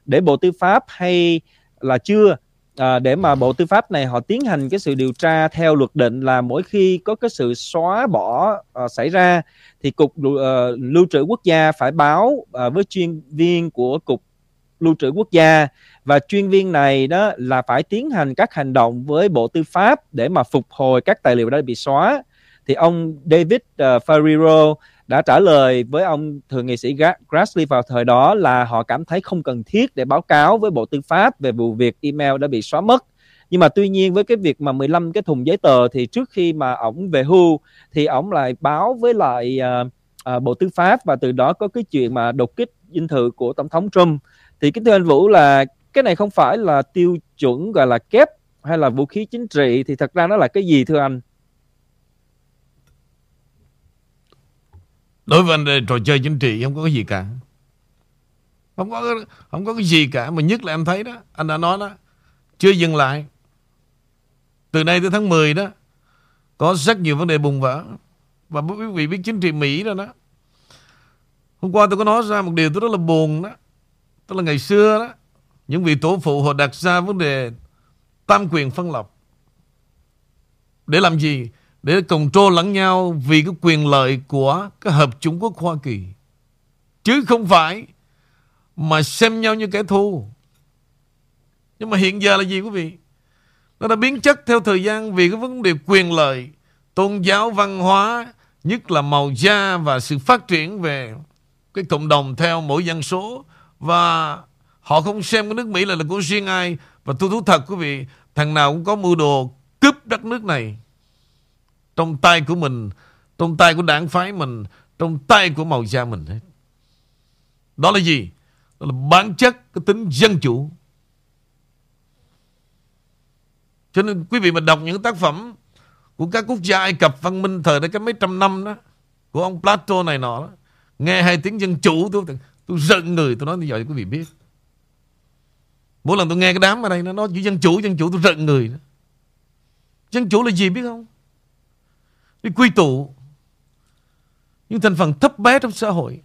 để Bộ Tư pháp hay là chưa? À, để mà Bộ Tư pháp này họ tiến hành cái sự điều tra theo luật định là mỗi khi có cái sự xóa bỏ uh, xảy ra thì Cục uh, Lưu trữ Quốc gia phải báo uh, với chuyên viên của Cục Lưu trữ Quốc gia và chuyên viên này đó là phải tiến hành các hành động với Bộ Tư pháp để mà phục hồi các tài liệu đã bị xóa. Thì ông David uh, Ferrero đã trả lời với ông thượng nghị sĩ Grassley vào thời đó là họ cảm thấy không cần thiết để báo cáo với Bộ Tư pháp về vụ việc email đã bị xóa mất. Nhưng mà tuy nhiên với cái việc mà 15 cái thùng giấy tờ thì trước khi mà ổng về hưu thì ổng lại báo với lại uh, uh, Bộ Tư pháp và từ đó có cái chuyện mà đột kích dinh thự của tổng thống Trump. Thì cái thưa anh Vũ là cái này không phải là tiêu chuẩn gọi là kép hay là vũ khí chính trị thì thật ra nó là cái gì thưa anh? Đối với anh trò chơi chính trị không có cái gì cả. Không có không có cái gì cả mà nhất là em thấy đó, anh đã nói đó, chưa dừng lại. Từ nay tới tháng 10 đó có rất nhiều vấn đề bùng vỡ và quý vị biết chính trị Mỹ rồi đó. Hôm qua tôi có nói ra một điều tôi rất là buồn đó. Tức là ngày xưa đó những vị tổ phụ họ đặt ra vấn đề tam quyền phân lập. Để làm gì? Để cùng trô lẫn nhau vì cái quyền lợi của cái Hợp Trung Quốc Hoa Kỳ. Chứ không phải mà xem nhau như kẻ thù. Nhưng mà hiện giờ là gì quý vị? Nó đã biến chất theo thời gian vì cái vấn đề quyền lợi, tôn giáo, văn hóa, nhất là màu da và sự phát triển về cái cộng đồng theo mỗi dân số và Họ không xem cái nước Mỹ là là của riêng ai. Và tôi thú thật, quý vị, Thằng nào cũng có mưu đồ cướp đất nước này. Trong tay của mình, Trong tay của đảng phái mình, Trong tay của màu da mình hết. Đó là gì? Đó là bản chất cái tính dân chủ. Cho nên quý vị mà đọc những tác phẩm Của các quốc gia Ai Cập, văn minh thời đó, cái mấy trăm năm đó, Của ông Plato này nọ đó, Nghe hai tiếng dân chủ, tôi tôi giận người, tôi nói như vậy quý vị biết. Mỗi lần tôi nghe cái đám ở đây Nó nói dân chủ dân chủ, tôi giận người đó. Dân chủ là gì biết không? Đi quy tụ Những thành phần thấp bé trong xã hội.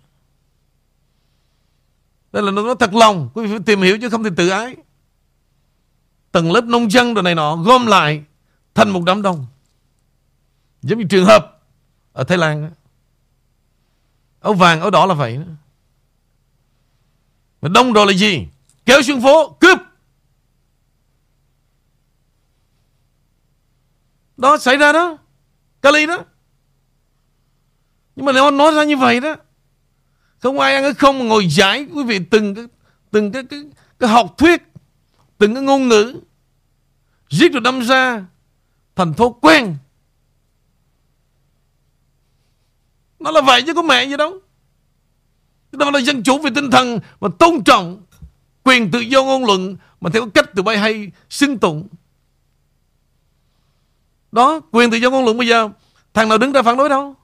Đây là nó thật lòng, Quý vị phải tìm hiểu chứ không thì tự ái. Tầng lớp nông dân rồi này nọ Gom lại thành một đám đông. Giống như trường hợp Ở Thái Lan Áo vàng, áo đỏ là vậy đó. Mà đông rồi là gì? Kéo xuống phố cướp. Đó xảy ra đó. Cali đó. Nhưng mà nếu nói ra như vậy đó. Không ai ăn cái không mà ngồi giải Quý vị từng cái Từng cái, cái, cái học thuyết Từng cái ngôn ngữ. Giết rồi đâm ra Thành phố quen. Nó là vậy chứ có mẹ gì đâu. Đó là dân chủ về tinh thần và tôn trọng quyền tự do ngôn luận mà theo cách tụi bay hay xưng tụng. Đó, quyền tự do ngôn luận bây giờ thằng nào đứng ra phản đối đâu.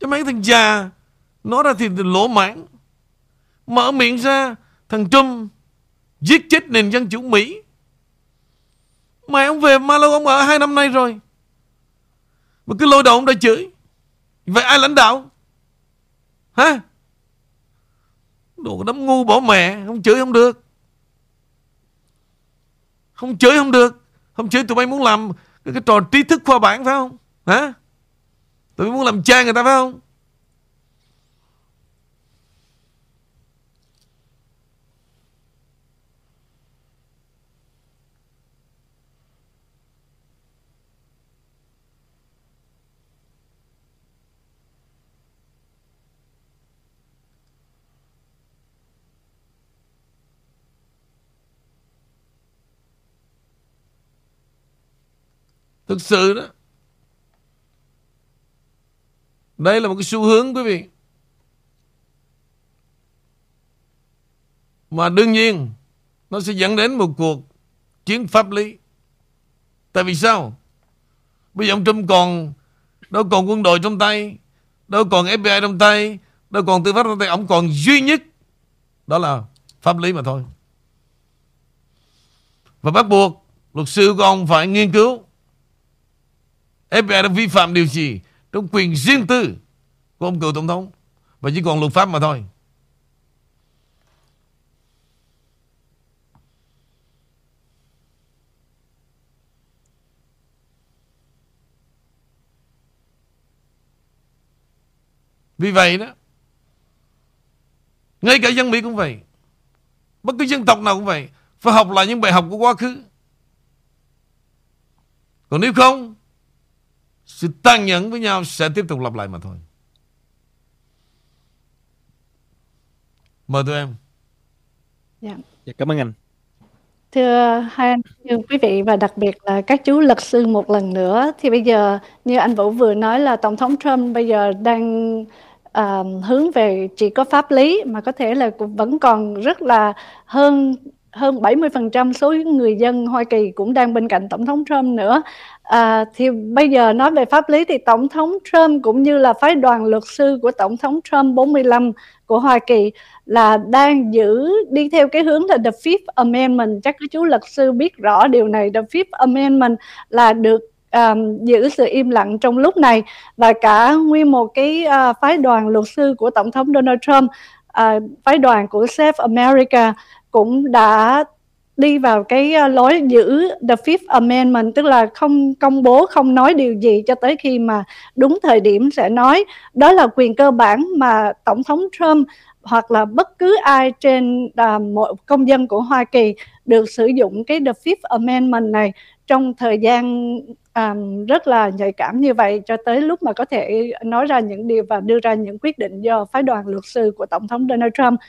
Cho mấy thằng già Nói ra thì lỗ mãn Mở miệng ra Thằng Trump Giết chết nền dân chủ Mỹ Mà ông về Malo ông ở hai năm nay rồi mà cứ lôi đầu ông ra chửi. Vậy ai lãnh đạo? Hả? Đồ đám ngu bỏ mẹ Không chửi không được. Không chửi không được. Không chửi tụi bay muốn làm Cái, cái trò trí thức khoa bản phải không? Hả? Tụi bay muốn làm cha người ta phải không? Thực sự đó. Đây là một cái xu hướng quý vị. Mà đương nhiên nó sẽ dẫn đến một cuộc chiến pháp lý. Tại vì sao? Bây giờ ông Trump còn đâu còn quân đội trong tay, đâu còn FBI trong tay, đâu còn tư pháp trong tay, ông còn duy nhất đó là pháp lý mà thôi. Và bắt buộc luật sư của ông phải nghiên cứu FBI đã vi phạm điều gì trong quyền riêng tư của ông cựu tổng thống? Và chỉ còn luật pháp mà thôi. Vì vậy đó, Ngay cả dân Mỹ cũng vậy. Bất cứ dân tộc nào cũng vậy. Phải học lại những bài học của quá khứ. Còn nếu không sự tàn nhẫn với nhau Sẽ tiếp tục lặp lại mà thôi Mời tụi em Dạ. Dạ, cảm ơn anh. Thưa hai anh, thưa quý vị và đặc biệt là các chú luật sư một lần nữa thì bây giờ như anh Vũ vừa nói là Tổng thống Trump bây giờ đang à, hướng về chỉ có pháp lý mà có thể là cũng vẫn còn rất là hơn hơn 70% số người dân Hoa Kỳ cũng đang bên cạnh Tổng thống Trump nữa. À, thì bây giờ nói về pháp lý thì Tổng thống Trump cũng như là phái đoàn luật sư của Tổng thống Trump 45 của Hoa Kỳ là đang giữ đi theo cái hướng là the Fifth Amendment. Chắc các chú luật sư biết rõ điều này. The Fifth Amendment là được um, giữ sự im lặng trong lúc này. Và cả nguyên một cái uh, phái đoàn luật sư của tổng thống Donald Trump uh, phái đoàn của Save America cũng đã đi vào cái ờ, lối giữ the Fifth Amendment tức là không công bố không nói điều gì cho tới khi mà đúng thời điểm sẽ nói đó là quyền cơ bản mà tổng thống Trump hoặc là bất cứ ai trên ờ, uh, một công dân của Hoa Kỳ được sử dụng cái the Fifth Amendment này trong thời gian um, rất là nhạy cảm như vậy cho tới lúc mà có thể nói ra những điều và đưa ra những quyết định do phái đoàn luật sư của tổng thống Donald Trump.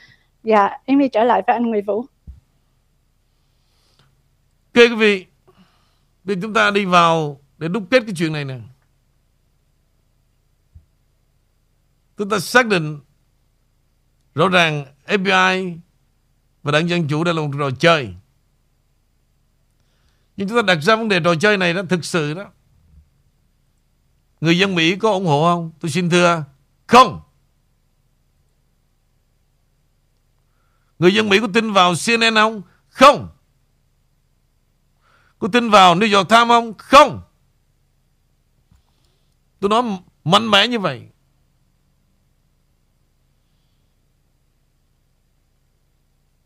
Dạ, em đi trở lại với anh Nguyễn Vũ. Ok quý vị Bây chúng ta đi vào Để đúc kết cái chuyện này nè Chúng ta xác định Rõ ràng FBI Và đảng Dân Chủ đã là một trò chơi Nhưng chúng ta đặt ra vấn đề trò chơi này đó Thực sự đó Người dân Mỹ có ủng hộ không? Tôi xin thưa Không Người dân Mỹ có tin vào CNN không? Không. Có tin vào New York Times không? Không. Tôi nói mạnh mẽ như vậy.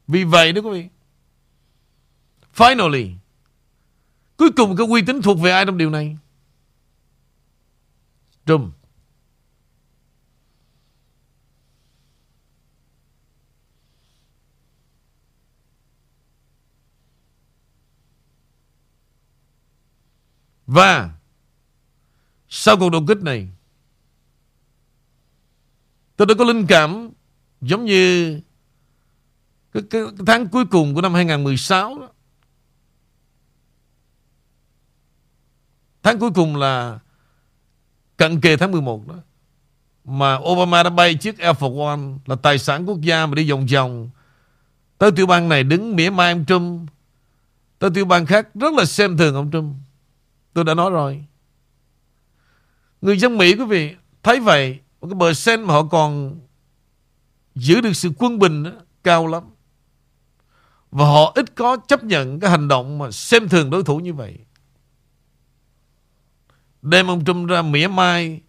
Vì vậy đó quý vị. Finally, Cuối cùng cái uy tín thuộc về ai trong điều này? Trump. Và Sau cuộc đột kích này Tôi đã có linh cảm Giống như cái, cái, cái tháng cuối cùng của năm 2016 đó. Tháng cuối cùng là cận kề tháng 11 đó. Mà Obama đã bay chiếc Air Force One là tài sản quốc gia mà đi vòng vòng. Tới tiểu bang này đứng mỉa mai ông Trump. Tới tiểu bang khác rất là xem thường ông Trump. Tôi đã nói rồi. Người dân Mỹ quý vị thấy vậy một cái bờ sen mà họ còn giữ được sự quân bình đó, cao lắm. Và họ ít có chấp nhận cái hành động mà xem thường đối thủ như vậy. Đem ông Trump ra mỉa mai,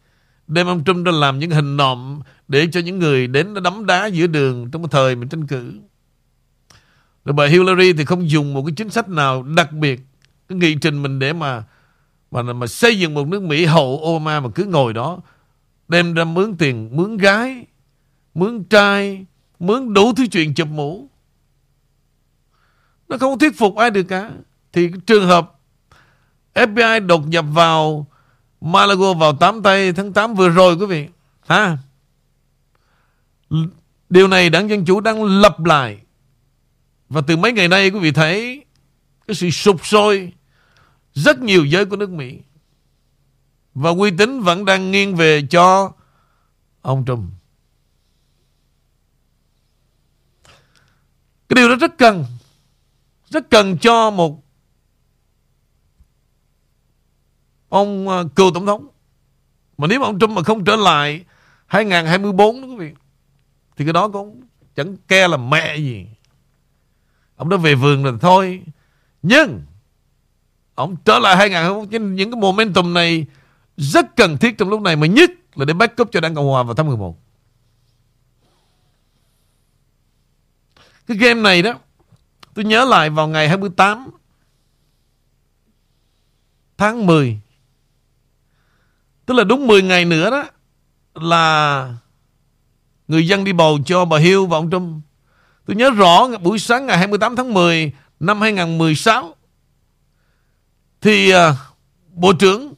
đem ông Trump ra làm những hình nộm để cho những người đến đấm đá giữa đường trong cái thời mình tranh cử. Rồi bà Hillary thì không dùng một cái chính sách nào đặc biệt cái nghị trình mình để mà mà mà xây dựng một nước Mỹ hậu Obama mà cứ ngồi đó đem ra mướn tiền, mướn gái, mướn trai, mướn đủ thứ chuyện chụp mũ. Nó không thuyết phục ai được cả. Thì trường hợp FBI đột nhập vào Malago vào 8 tay tháng 8 vừa rồi quý vị. Ha? Điều này đảng Dân Chủ đang lập lại. Và từ mấy ngày nay quý vị thấy cái sự sụp sôi rất nhiều giới của nước Mỹ. Và uy tín vẫn đang nghiêng về cho ông Trump. Cái điều đó rất cần Rất cần cho một Ông ờ, cựu tổng thống Mà nếu mà ông Trump mà không trở lại 2024 đó quý vị, Thì cái đó cũng chẳng ke là mẹ gì Ông đã về vườn rồi thôi Nhưng Ông trở lại 2024 Những cái momentum này Rất cần thiết trong lúc này, Mà nhất là để backup cho Đảng Cộng Hòa vào tháng 11 Cái game này đó, Tôi nhớ lại vào ngày 28 Tháng 10 Tức là đúng 10 ngày nữa đó, Là Người dân đi bầu cho bà Hill và ông Trump. Tôi nhớ rõ, buổi sáng ngày 28 tháng 10 Năm 2016 thì uh, Bộ trưởng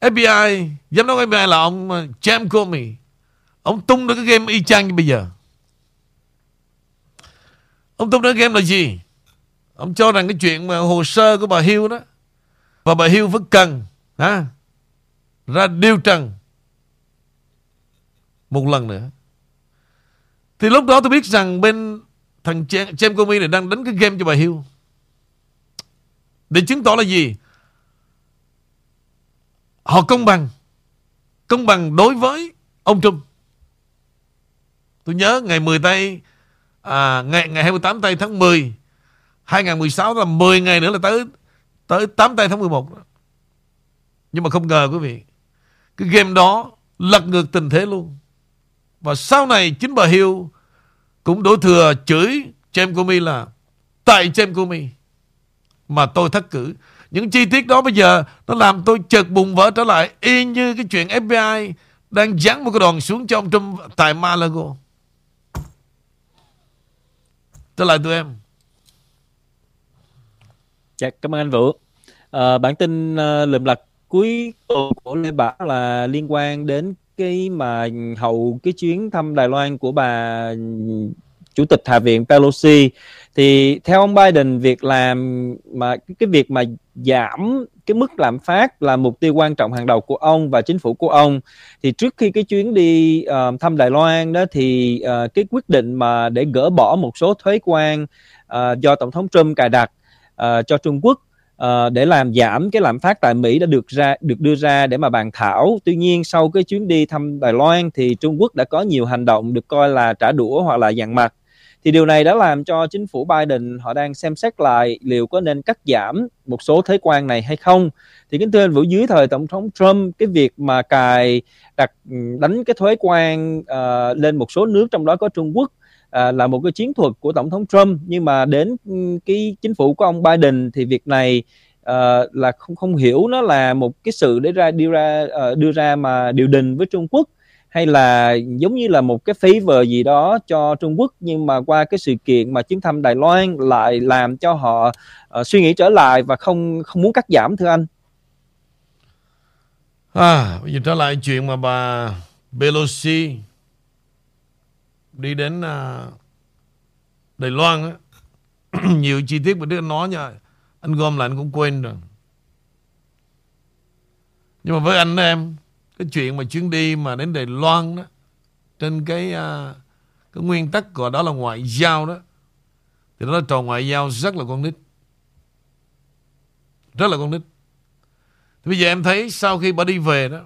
FBI Giám đốc FBI là ông à, James Comey Ông tung ra cái game y chang như bây giờ Ông tung ra game là gì? Ông cho rằng cái chuyện mà hồ sơ của bà Hill đó và bà Hill vẫn cần ha, ra điều trần một lần nữa. Thì lúc đó tôi biết rằng bên thằng James Comey này đang đánh cái game cho bà Hill. Để chứng tỏ là gì? Họ công bằng. Công bằng đối với ông Trump. Tôi nhớ ngày 10 tây à, ngày ngày 28 tây tháng 10 2016 là 10 ngày nữa là tới tới 8 tây tháng 11. Nhưng mà không ngờ quý vị Cái game đó lật ngược tình thế luôn Và sau này chính bà Hill Cũng đổ thừa chửi James Comey là Tại James Comey mà tôi thất cử Những chi tiết đó bây giờ Nó làm tôi chợt bùng vỡ trở lại Y như cái chuyện FBI Đang dán một cái đòn xuống trong Trump Tại Malago Trở lại tụi em. Dạ, cảm ơn anh Vũ. À, bản tin uh, lượm lặt cuối tuần của Lê Bảo là liên quan đến cái mà hậu cái chuyến thăm Đài Loan của bà ừ, chủ tịch Hạ viện Pelosi thì theo ông Biden việc làm mà cái việc mà giảm cái mức lạm phát là mục tiêu quan trọng hàng đầu của ông và chính phủ của ông thì trước khi cái chuyến đi uh, thăm Đài Loan đó thì uh, cái quyết định mà để gỡ bỏ một số thuế quan uh, do tổng thống Trump cài đặt uh, cho Trung Quốc uh, để làm giảm cái lạm phát tại Mỹ đã được ra được đưa ra để mà bàn thảo. Tuy nhiên sau cái chuyến đi thăm Đài Loan thì Trung Quốc đã có nhiều hành động được coi là trả đũa hoặc là dằn mặt thì điều này đã làm cho chính phủ Biden họ đang xem xét lại liệu có nên cắt giảm một số thuế quan này hay không. Thì kính thưa anh Vũ dưới thời tổng thống Trump cái việc mà cài đặt ừ, đánh cái thuế quan uh, lên một số nước trong đó có Trung Quốc uh, là một cái chiến thuật của tổng thống Trump. Nhưng mà đến ừ, cái chính phủ của ông Biden thì việc này uh, là không không hiểu nó là một cái sự để ra đưa ra uh, đưa ra mà điều đình với Trung Quốc hay là giống như là một cái favor gì đó cho Trung Quốc nhưng mà qua cái sự kiện mà chuyến thăm Đài Loan lại làm cho họ uh, suy nghĩ trở lại và không không muốn cắt giảm thưa anh. À, bây giờ trở lại chuyện mà bà Pelosi đi đến uh, Đài Loan á. Nhiều chi tiết mà Đức anh nói nha. Anh gom lại anh cũng quên rồi. Nhưng mà với anh em cái chuyện mà chuyến đi mà đến Đài Loan đó trên cái uh, cái nguyên tắc gọi đó là ngoại giao đó thì nó là trò ngoại giao rất là con nít. Rất là con nít. Thì bây giờ em thấy sau khi bà đi về đó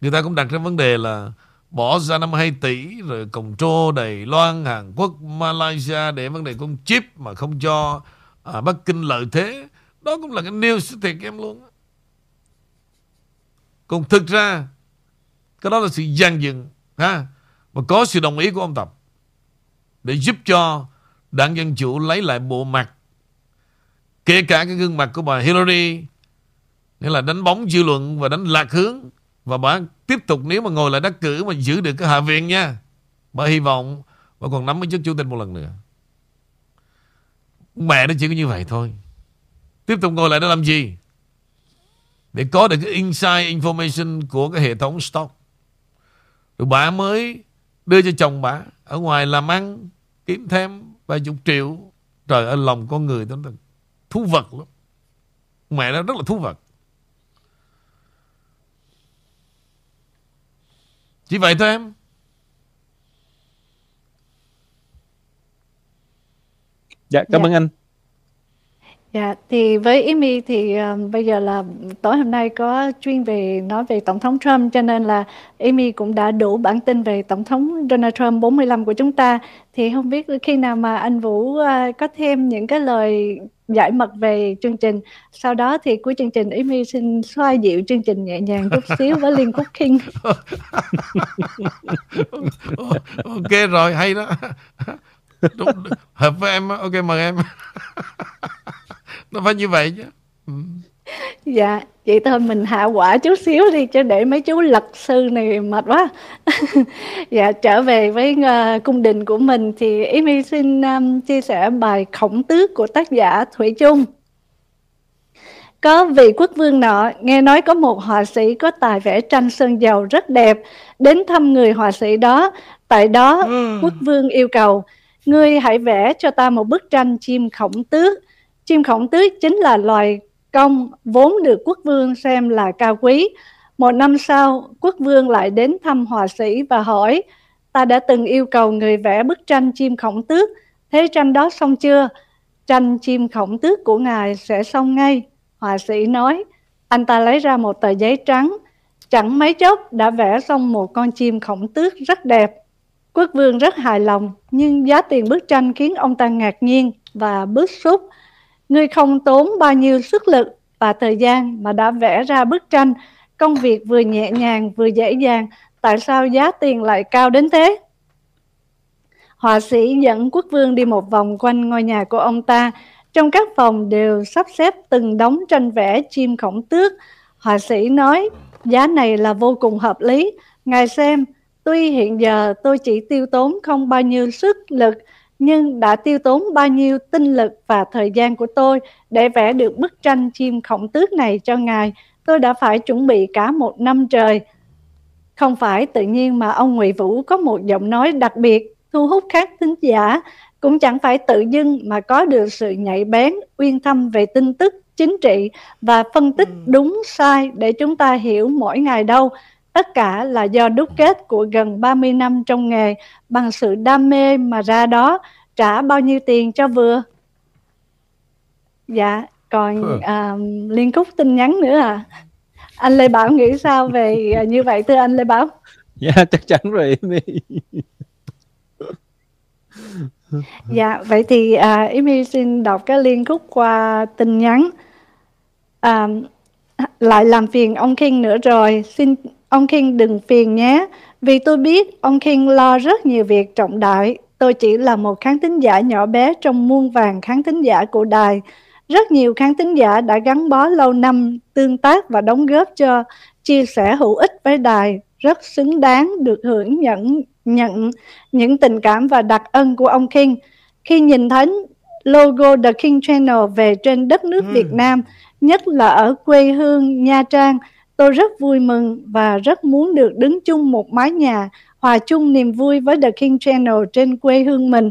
người ta cũng đặt ra vấn đề là bỏ ra 52 tỷ rồi cổng trô Đài Loan Hàn Quốc Malaysia để vấn đề con chip mà không cho à, Bắc Kinh lợi thế. Đó cũng là cái news thiệt em luôn còn thực ra, Cái đó là sự gian dựng, ha? Mà có sự đồng ý của ông Tập Để giúp cho Đảng Dân Chủ lấy lại bộ mặt, Kể cả cái gương mặt của bà Hillary, Nghĩa là đánh bóng dư luận Và đánh lạc hướng, Và bà tiếp tục nếu mà ngồi lại đắc cử Mà giữ được cái hạ viện nha. Bà hy vọng Bà còn nắm cái chức chủ tịch một lần nữa. Mẹ nó chỉ có như vậy thôi. Tiếp tục ngồi lại để làm gì? Để có được cái inside information của cái hệ thống stock. Rồi bà mới đưa cho chồng bà ở ngoài làm ăn kiếm thêm vài chục triệu. Trời ơi lòng con người đó là thú vật lắm. Mẹ nó rất là thú vật Chỉ vậy thôi em Dạ, cảm Dạ. ơn anh. Dạ, thì với Amy thì ờ, bây giờ là tối hôm nay có chuyên về nói về Tổng thống Trump cho nên là Amy cũng đã đủ bản tin về Tổng thống Donald Trump 45 của chúng ta. Thì không biết khi nào mà anh Vũ ờ, có thêm những cái lời giải mật về chương trình. Sau đó thì cuối chương trình Amy xin xoa dịu chương trình nhẹ nhàng chút xíu với Liên Quốc King. Ok rồi hay đó Đúng, Hợp với em. Ok mời em Nó phải như vậy chứ Ừ. Dạ, vậy thôi mình hạ quả chút xíu đi cho để mấy chú lật sư này mệt quá. dạ, trở về với ờ, cung đình của mình thì Amy xin um, chia sẻ bài Khổng Tước của tác giả Thủy Chung. Có vị quốc vương nọ nghe nói có một họa sĩ có tài vẽ tranh sơn dầu rất đẹp đến thăm người họa sĩ đó. Tại đó quốc vương yêu cầu ngươi hãy vẽ cho ta một bức tranh chim khổng tước. Chim khổng tước chính là loài công vốn được quốc vương xem là cao quý. Một năm sau, quốc vương lại đến thăm họa sĩ và hỏi ta đã từng yêu cầu người vẽ bức tranh chim khổng tước, thế tranh đó xong chưa? Tranh chim khổng tước của ngài sẽ xong ngay. Họa sĩ nói, anh ta lấy ra một tờ giấy trắng, chẳng mấy chốc đã vẽ xong một con chim khổng tước rất đẹp. Quốc vương rất hài lòng, nhưng giá tiền bức tranh khiến ông ta ngạc nhiên và bức xúc. Ngươi không tốn bao nhiêu sức lực và thời gian mà đã vẽ ra bức tranh, công việc vừa nhẹ nhàng vừa dễ dàng, tại sao giá tiền lại cao đến thế? Họa sĩ dẫn quốc vương đi một vòng quanh ngôi nhà của ông ta. Trong các phòng đều sắp xếp từng đống tranh vẽ chim khổng tước. Họa sĩ nói, giá này là vô cùng hợp lý. Ngài xem, tuy hiện giờ tôi chỉ tiêu tốn không bao nhiêu sức lực, nhưng đã tiêu tốn bao nhiêu tinh lực và thời gian của tôi để vẽ được bức tranh chim khổng tước này cho ngài. Tôi đã phải chuẩn bị cả một năm trời. Không phải tự nhiên mà ông Ngụy Vũ có một giọng nói đặc biệt thu hút các thính giả, cũng chẳng phải tự dưng mà có được sự nhạy bén, uyên thâm về tin tức, chính trị và phân tích đúng sai để chúng ta hiểu mỗi ngày đâu. Tất cả là do đúc kết của gần 30 năm trong nghề bằng sự đam mê mà ra đó trả bao nhiêu tiền cho vừa. Dạ, còn Ừ. à, liên cúc tin nhắn nữa à. Anh Lê Bảo nghĩ sao về à, như vậy thưa anh Lê Bảo? Dạ, chắc chắn rồi Amy. Dạ, vậy thì Amy xin đọc cái liên khúc qua tin nhắn. À, lại làm phiền ông King nữa rồi, xin ông King đừng phiền nhé. Vì tôi biết ông King lo rất nhiều việc trọng đại. Tôi chỉ là một khán thính giả nhỏ bé trong muôn vàng khán thính giả của đài. Rất nhiều khán thính giả đã gắn bó lâu năm, tương tác và đóng góp cho chia sẻ hữu ích với đài. Rất xứng đáng được hưởng nhận nhận những tình cảm và đặc ân của ông King. Khi nhìn thấy logo The King Channel về trên đất nước Việt Nam, nhất là ở quê hương Nha Trang, tôi rất vui mừng và rất muốn được đứng chung một mái nhà, hòa chung niềm vui với The King Channel trên quê hương mình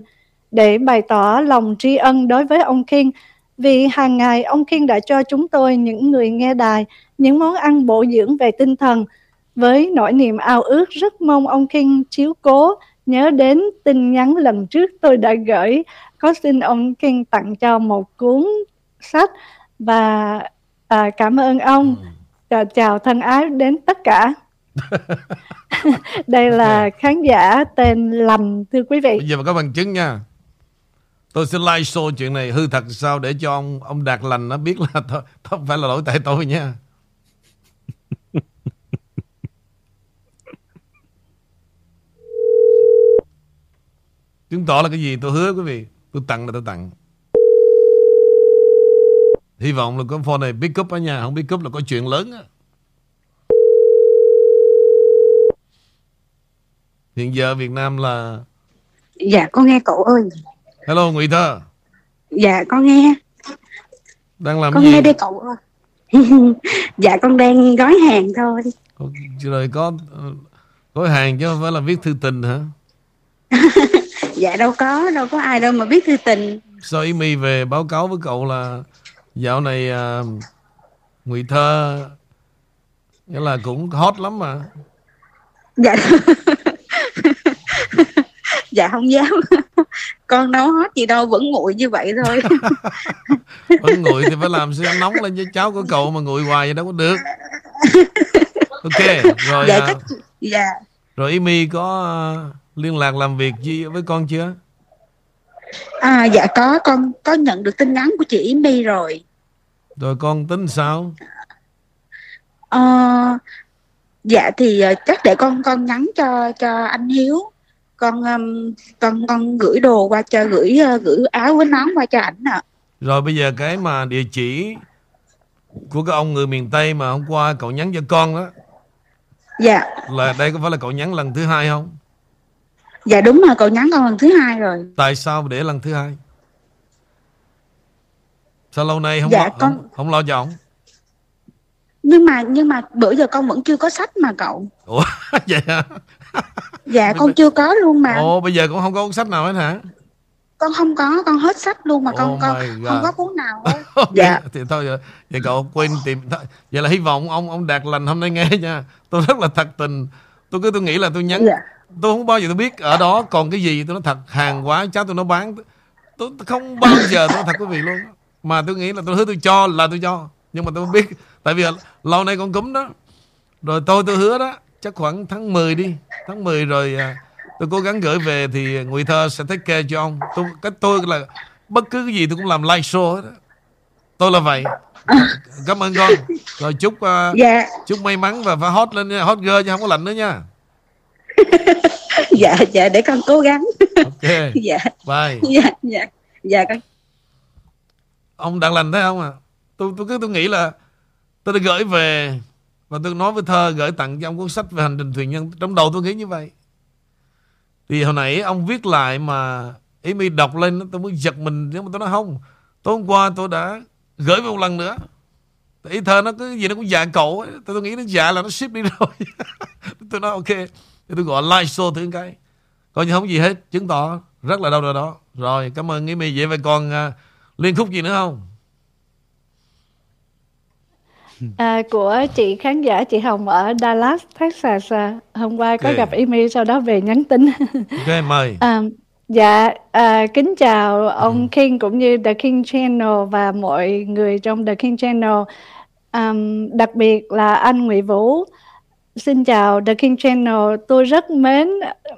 để bày tỏ lòng tri ân đối với ông King. Vì hàng ngày ông King đã cho chúng tôi những người nghe đài những món ăn bổ dưỡng về tinh thần. Với nỗi niềm ao ước rất mong ông King chiếu cố nhớ đến tin nhắn lần trước tôi đã gửi có xin ông King tặng cho một cuốn sách và à, cảm ơn ông. Ừ chào, chào thân ái đến tất cả. Đây là khán giả tên Lành thưa quý vị. Bây giờ mà có bằng chứng nha. Tôi sẽ live show chuyện này hư thật sao Để cho ông ông Đạt Lành nó biết là thôi, Không phải là lỗi tại tôi nha. Chứng tỏ là cái gì tôi hứa quý vị. Tôi tặng là tôi tặng Hy vọng là con phone này pick up ở nhà Không pick up là có chuyện lớn á. Hiện giờ Việt Nam là Dạ con nghe cậu ơi. Hello Ngụy Thơ. Dạ con nghe. Đang làm Con gì? nghe đây cậu ơi. Dạ con đang gói hàng thôi. Rồi có ờ, Có hàng chứ không phải là viết thư tình hả? Dạ đâu có Đâu có ai đâu mà biết thư tình. Sao Amy về báo cáo với cậu là Dạo này à, Ngụy Thơ nghĩa là cũng hot lắm mà. Dạ. Dạ không dám. Con nấu hết gì đâu vẫn nguội như vậy thôi. Vẫn nguội thì phải làm sao nóng lên với cháu của cậu mà nguội hoài vậy đâu có được. Ok rồi dạ à, chắc dạ. rồi Amy có à, liên lạc làm việc gì với con chưa à, dạ có con có nhận được tin nhắn của chị My rồi. Rồi con tính sao? Ờ, dạ thì ờ, chắc để con con nhắn cho cho anh Hiếu. Con um, con con gửi đồ qua cho gửi ờ, gửi áo với nón qua cho ảnh ạ. Rồi bây giờ cái mà địa chỉ của cái ông người miền Tây mà hôm qua cậu nhắn cho con đó dạ. là đây có phải là cậu nhắn lần thứ hai không dạ đúng rồi cậu nhắn con lần thứ hai rồi. Tại sao để lần thứ hai? Sao lâu nay không Dạ, lo, con- không, không lo cho ổng? Nhưng mà nhưng mà bữa giờ con vẫn chưa có sách mà cậu. Ủa vậy hả? Dạ con chưa có luôn mà. Ồ bây giờ cũng không có cuốn sách nào hết hả? Con không có con hết sách luôn mà con Oh con không God. có cuốn nào hết. Dạ. thì thôi vậy, vậy cậu quên tìm vậy là hy vọng ông ông đạt lành hôm nay nghe nha. Tôi rất là thật tình. Tôi cứ tôi nghĩ là tôi nhắn dạ tôi không bao giờ tôi biết ở đó còn cái gì. Tôi nói thật hàng quá cháu tôi nó bán. Tôi, tôi không bao giờ tôi nói thật quý vị luôn. Mà tôi nghĩ là tôi hứa tôi cho là tôi cho. Nhưng mà tôi không biết. Tại vì lâu nay con cúm đó. Rồi tôi tôi hứa đó chắc khoảng tháng 10 đi. Tháng 10 rồi à, tôi cố gắng gửi về thì Ngụy Thơ sẽ take care cho ông. Tôi cái tôi là bất cứ cái gì tôi cũng làm live show hết á. tôi là vậy. Cảm ơn con. Rồi chúc à, dạ. chúc may mắn và phải hot lên nha hot girl chứ không có lạnh nữa nha dạ dạ để con cố gắng. Ok. Dạ. Bye. Dạ dạ. Dạ con. Ông đang lành thấy không à tôi tôi cứ tôi nghĩ là tôi đã gửi về và tôi nói với thơ gửi tặng cho ông cuốn sách về hành trình thuyền nhân. Trong đầu tôi nghĩ như vậy. Thì hồi nãy ông viết lại mà ý mi đọc lên tôi mới giật mình nhưng mà tôi nói không. Tối hôm qua tôi đã gửi về một lần nữa. Thì ý thơ nó cứ gì nó cũng dạ cậu tôi, tôi nghĩ nó dạ là nó ship đi rồi. Tôi nói ok thì tôi gọi live show thử cái coi như không gì hết chứng tỏ rất là đau rồi đó rồi cảm ơn ý mi vậy vậy còn à, liên khúc gì nữa không À, của chị khán giả chị Hồng ở Dallas, Texas à, hôm qua có Ok. gặp email sau đó về nhắn tin. ok mời À, dạ, à, kính chào ông King cũng như The King Channel và mọi người trong The King Channel. À, đặc biệt là anh Nguyễn Vũ. Xin chào The King Channel. Tôi rất mến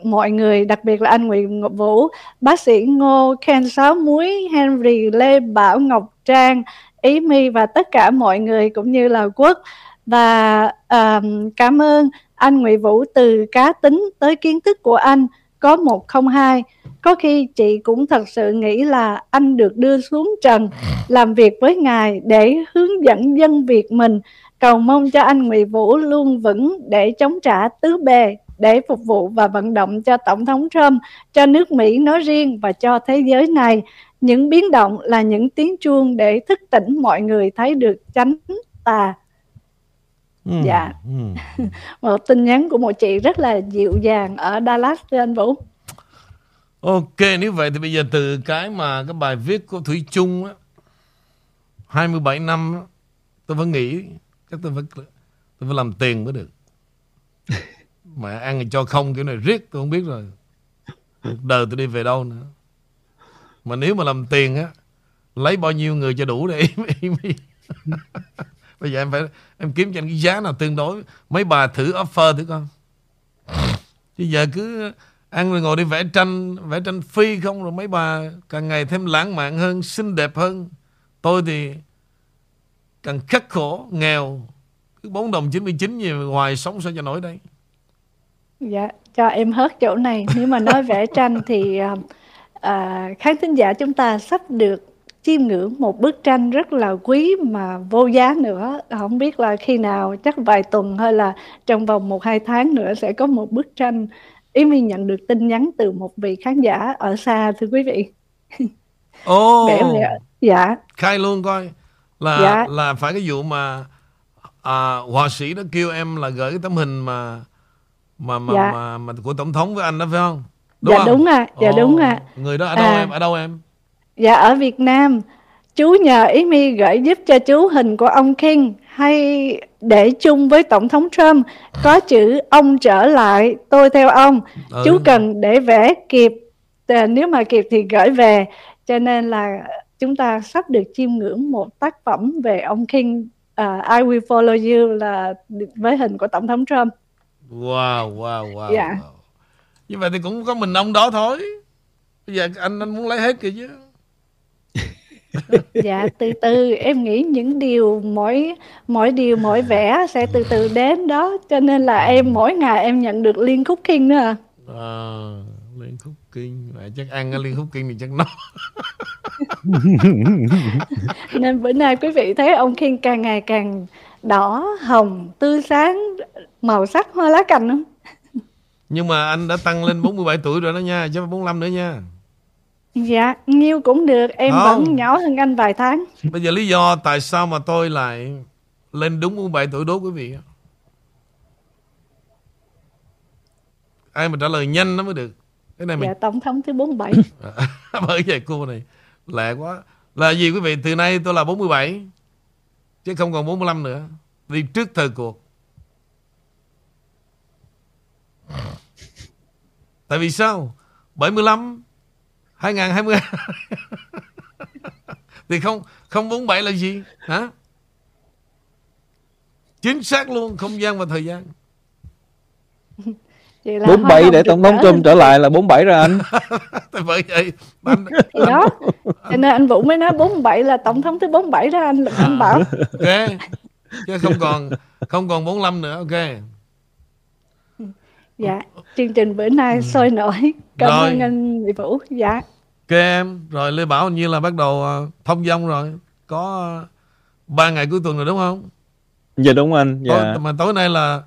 mọi người, đặc biệt là anh Nguyễn Ngọc Vũ, bác sĩ Ngô, Ken Sáu Muối, Henry, Lê Bảo Ngọc Trang, Ý My và tất cả mọi người cũng như là Quốc. Và um, cảm ơn anh Nguyễn Vũ từ cá tính tới kiến thức của anh có một không hai có khi chị cũng thật sự nghĩ là anh được đưa xuống trần làm việc với ngài để hướng dẫn dân Việt mình cầu mong cho anh Nguyễn Vũ luôn vững để chống trả tứ bề để phục vụ và vận động cho tổng thống Trump cho nước Mỹ nói riêng và cho thế giới này những biến động là những tiếng chuông để thức tỉnh mọi người thấy được chánh tà Ừ, Dạ. ừ. một tin nhắn của một chị rất là dịu dàng ở Dallas thưa anh Vũ ok nếu vậy thì bây giờ từ cái mà cái bài viết của Thủy Chung á 27 năm á, tôi vẫn nghĩ chắc tôi phải tôi phải làm tiền mới được. Mà ăn thì cho không kiểu này riết tôi không biết rồi. Cuộc đời tôi đi về đâu nữa. Mà nếu mà làm tiền á lấy bao nhiêu người cho đủ để im im im. bây giờ em phải em kiếm cho anh cái giá nào tương đối. Mấy bà thử offer thử con chứ giờ cứ ăn rồi ngồi đi vẽ tranh vẽ tranh phi không rồi mấy bà càng ngày thêm lãng mạn hơn xinh đẹp hơn. Tôi thì càng khắc khổ nghèo cứ 4 đồng 99 gì ngoài sống sao cho nổi đây Dạ, cho em hết chỗ này. Nếu mà nói vẽ tranh thì à, à, khán thính giả chúng ta sắp được chiêm ngưỡng một bức tranh rất là quý mà vô giá nữa. Không biết là khi nào, chắc vài tuần hay là trong vòng một hai tháng nữa sẽ có một bức tranh. Ý mình nhận được tin nhắn từ một vị khán giả ở xa thưa quý vị. Ồ vẽ. Dạ, khai luôn coi là Dạ. là phải cái vụ mà à, họa sĩ đó kêu em là gửi cái tấm hình mà mà mà, Dạ. mà, mà của tổng thống với anh đó phải không dạ không? đúng ạ, dạ Ồ, đúng ạ. người đó ở đâu À. em ở đâu em Dạ ở Việt Nam chú nhờ ý mi gửi giúp cho chú hình của ông King hay để chung với tổng thống Trump có chữ ông trở lại tôi theo ông Ừ. chú cần để vẽ kịp Ờ, nếu mà kịp thì gửi về cho nên là chúng ta sắp được chiêm ngưỡng một tác phẩm về ông King ờ, I will follow you là với hình của tổng thống Trump Wow, wow, wow, Dạ. wow. Như vậy thì cũng có mình ông đó thôi. Bây giờ anh anh muốn lấy hết kìa chứ. dạ từ từ em nghĩ những điều mỗi mỗi điều mỗi vẻ sẽ từ từ đến đó cho nên là em mỗi ngày em nhận được liên khúc King nữa. À, liên khúc kinh. Vậy chắc ăn cái liên khúc kinh thì chắc nó. nên bữa nay quý vị thấy ông King càng ngày càng đỏ hồng tươi sáng màu sắc hoa lá cành không Nhưng mà anh đã tăng lên 47 tuổi rồi đó nha, chứ không phải 45 nữa nha. dạ nhiêu cũng được em Không. vẫn nhỏ hơn anh vài tháng Bây giờ lý do tại sao mà tôi lại lên đúng 47 tuổi đố quý vị. Ai mà trả lời nhanh nó mới được. Cái này mình dạ tổng thống thứ 47 bởi vậy cô này lẹ quá. Là gì quý vị? Từ nay tôi là 47 chứ không còn 45 nữa. Đi trước thời cuộc. Tại vì sao? 75 2020 thì không không 47 là gì? Hả? Chính xác luôn, không gian và thời gian. Vậy là 47 hoa để tổng thống Trump trở lại là 47 rồi anh. Tại bởi vậy anh, thì đó cho nên anh Vũ mới nói 47 là tổng thống thứ 47 đó anh Lực anh bảo ok chứ không còn không còn 45 nữa ok dạ chương trình bữa nay sôi nổi cảm Ừ. Rồi. ơn anh Mỹ Vũ dạ ok em rồi Lê Bảo hình như là bắt đầu ờ, thông dong rồi có ờ, ba ngày cuối tuần rồi đúng không Dạ đúng anh. Dạ. tối, mà tối nay là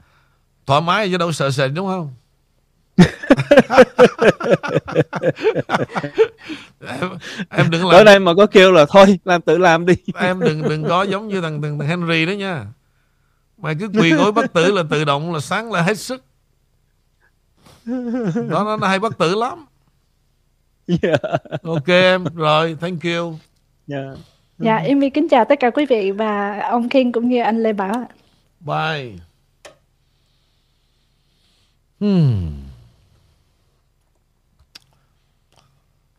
thoải mái chứ đâu sợ sệt đúng không em, em đừng làm nay mà có kêu là thôi làm tự làm đi. em đừng đừng có giống như thằng thằng, thằng Henry đó nha mày cứ quỳ gối bất tử là tự động là sáng là hết sức đó nó, nó hay bất tử lắm Dạ. ok em rồi thank you Dạ. dạ em đi kính chào tất cả quý vị và ông King cũng như anh Lê Bảo ạ. bye hmm.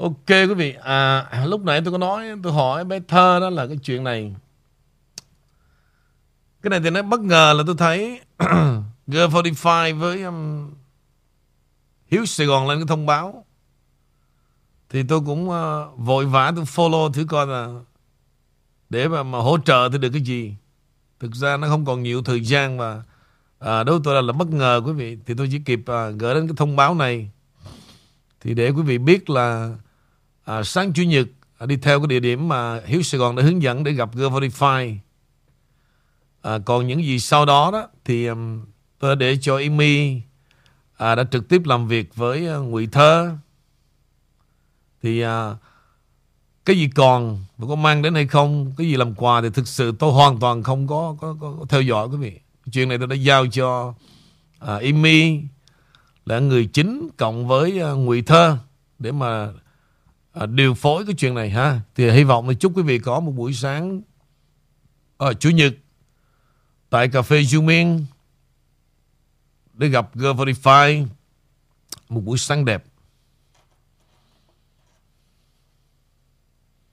Ok quý vị. À lúc nãy tôi có nói tôi hỏi bé thơ đó là cái chuyện này. Cái này thì nó bất ngờ là tôi thấy G45 với um, Hiếu Sài Gòn lên cái thông báo. Thì tôi cũng uh, vội vã tôi follow thử coi là để mà, mà hỗ trợ thì được cái gì. Thực ra nó không còn nhiều thời gian và à, đối với tôi là, là bất ngờ quý vị. Thì tôi chỉ kịp uh, gửi đến cái thông báo này. Thì để quý vị biết là à, sáng chủ nhật à, đi theo cái địa điểm mà Hiếu Sài Gòn đã hướng dẫn để gặp G45 à, còn những gì sau đó đó thì um, tôi đã để cho Amy à, đã trực tiếp làm việc với uh, Ngụy Thơ. Thì à, cái gì còn và có mang đến hay không cái gì làm quà thì thực sự tôi hoàn toàn không có có, có, có theo dõi quý vị. Chuyện này tôi đã giao cho à, Amy là người chính cộng với uh, Ngụy Thơ để mà À, điều phối cái chuyện này ha. Thì hy vọng là chúc quý vị có một buổi sáng ở chủ nhật tại cà phê Jumin Miên để gặp G45 một buổi sáng đẹp.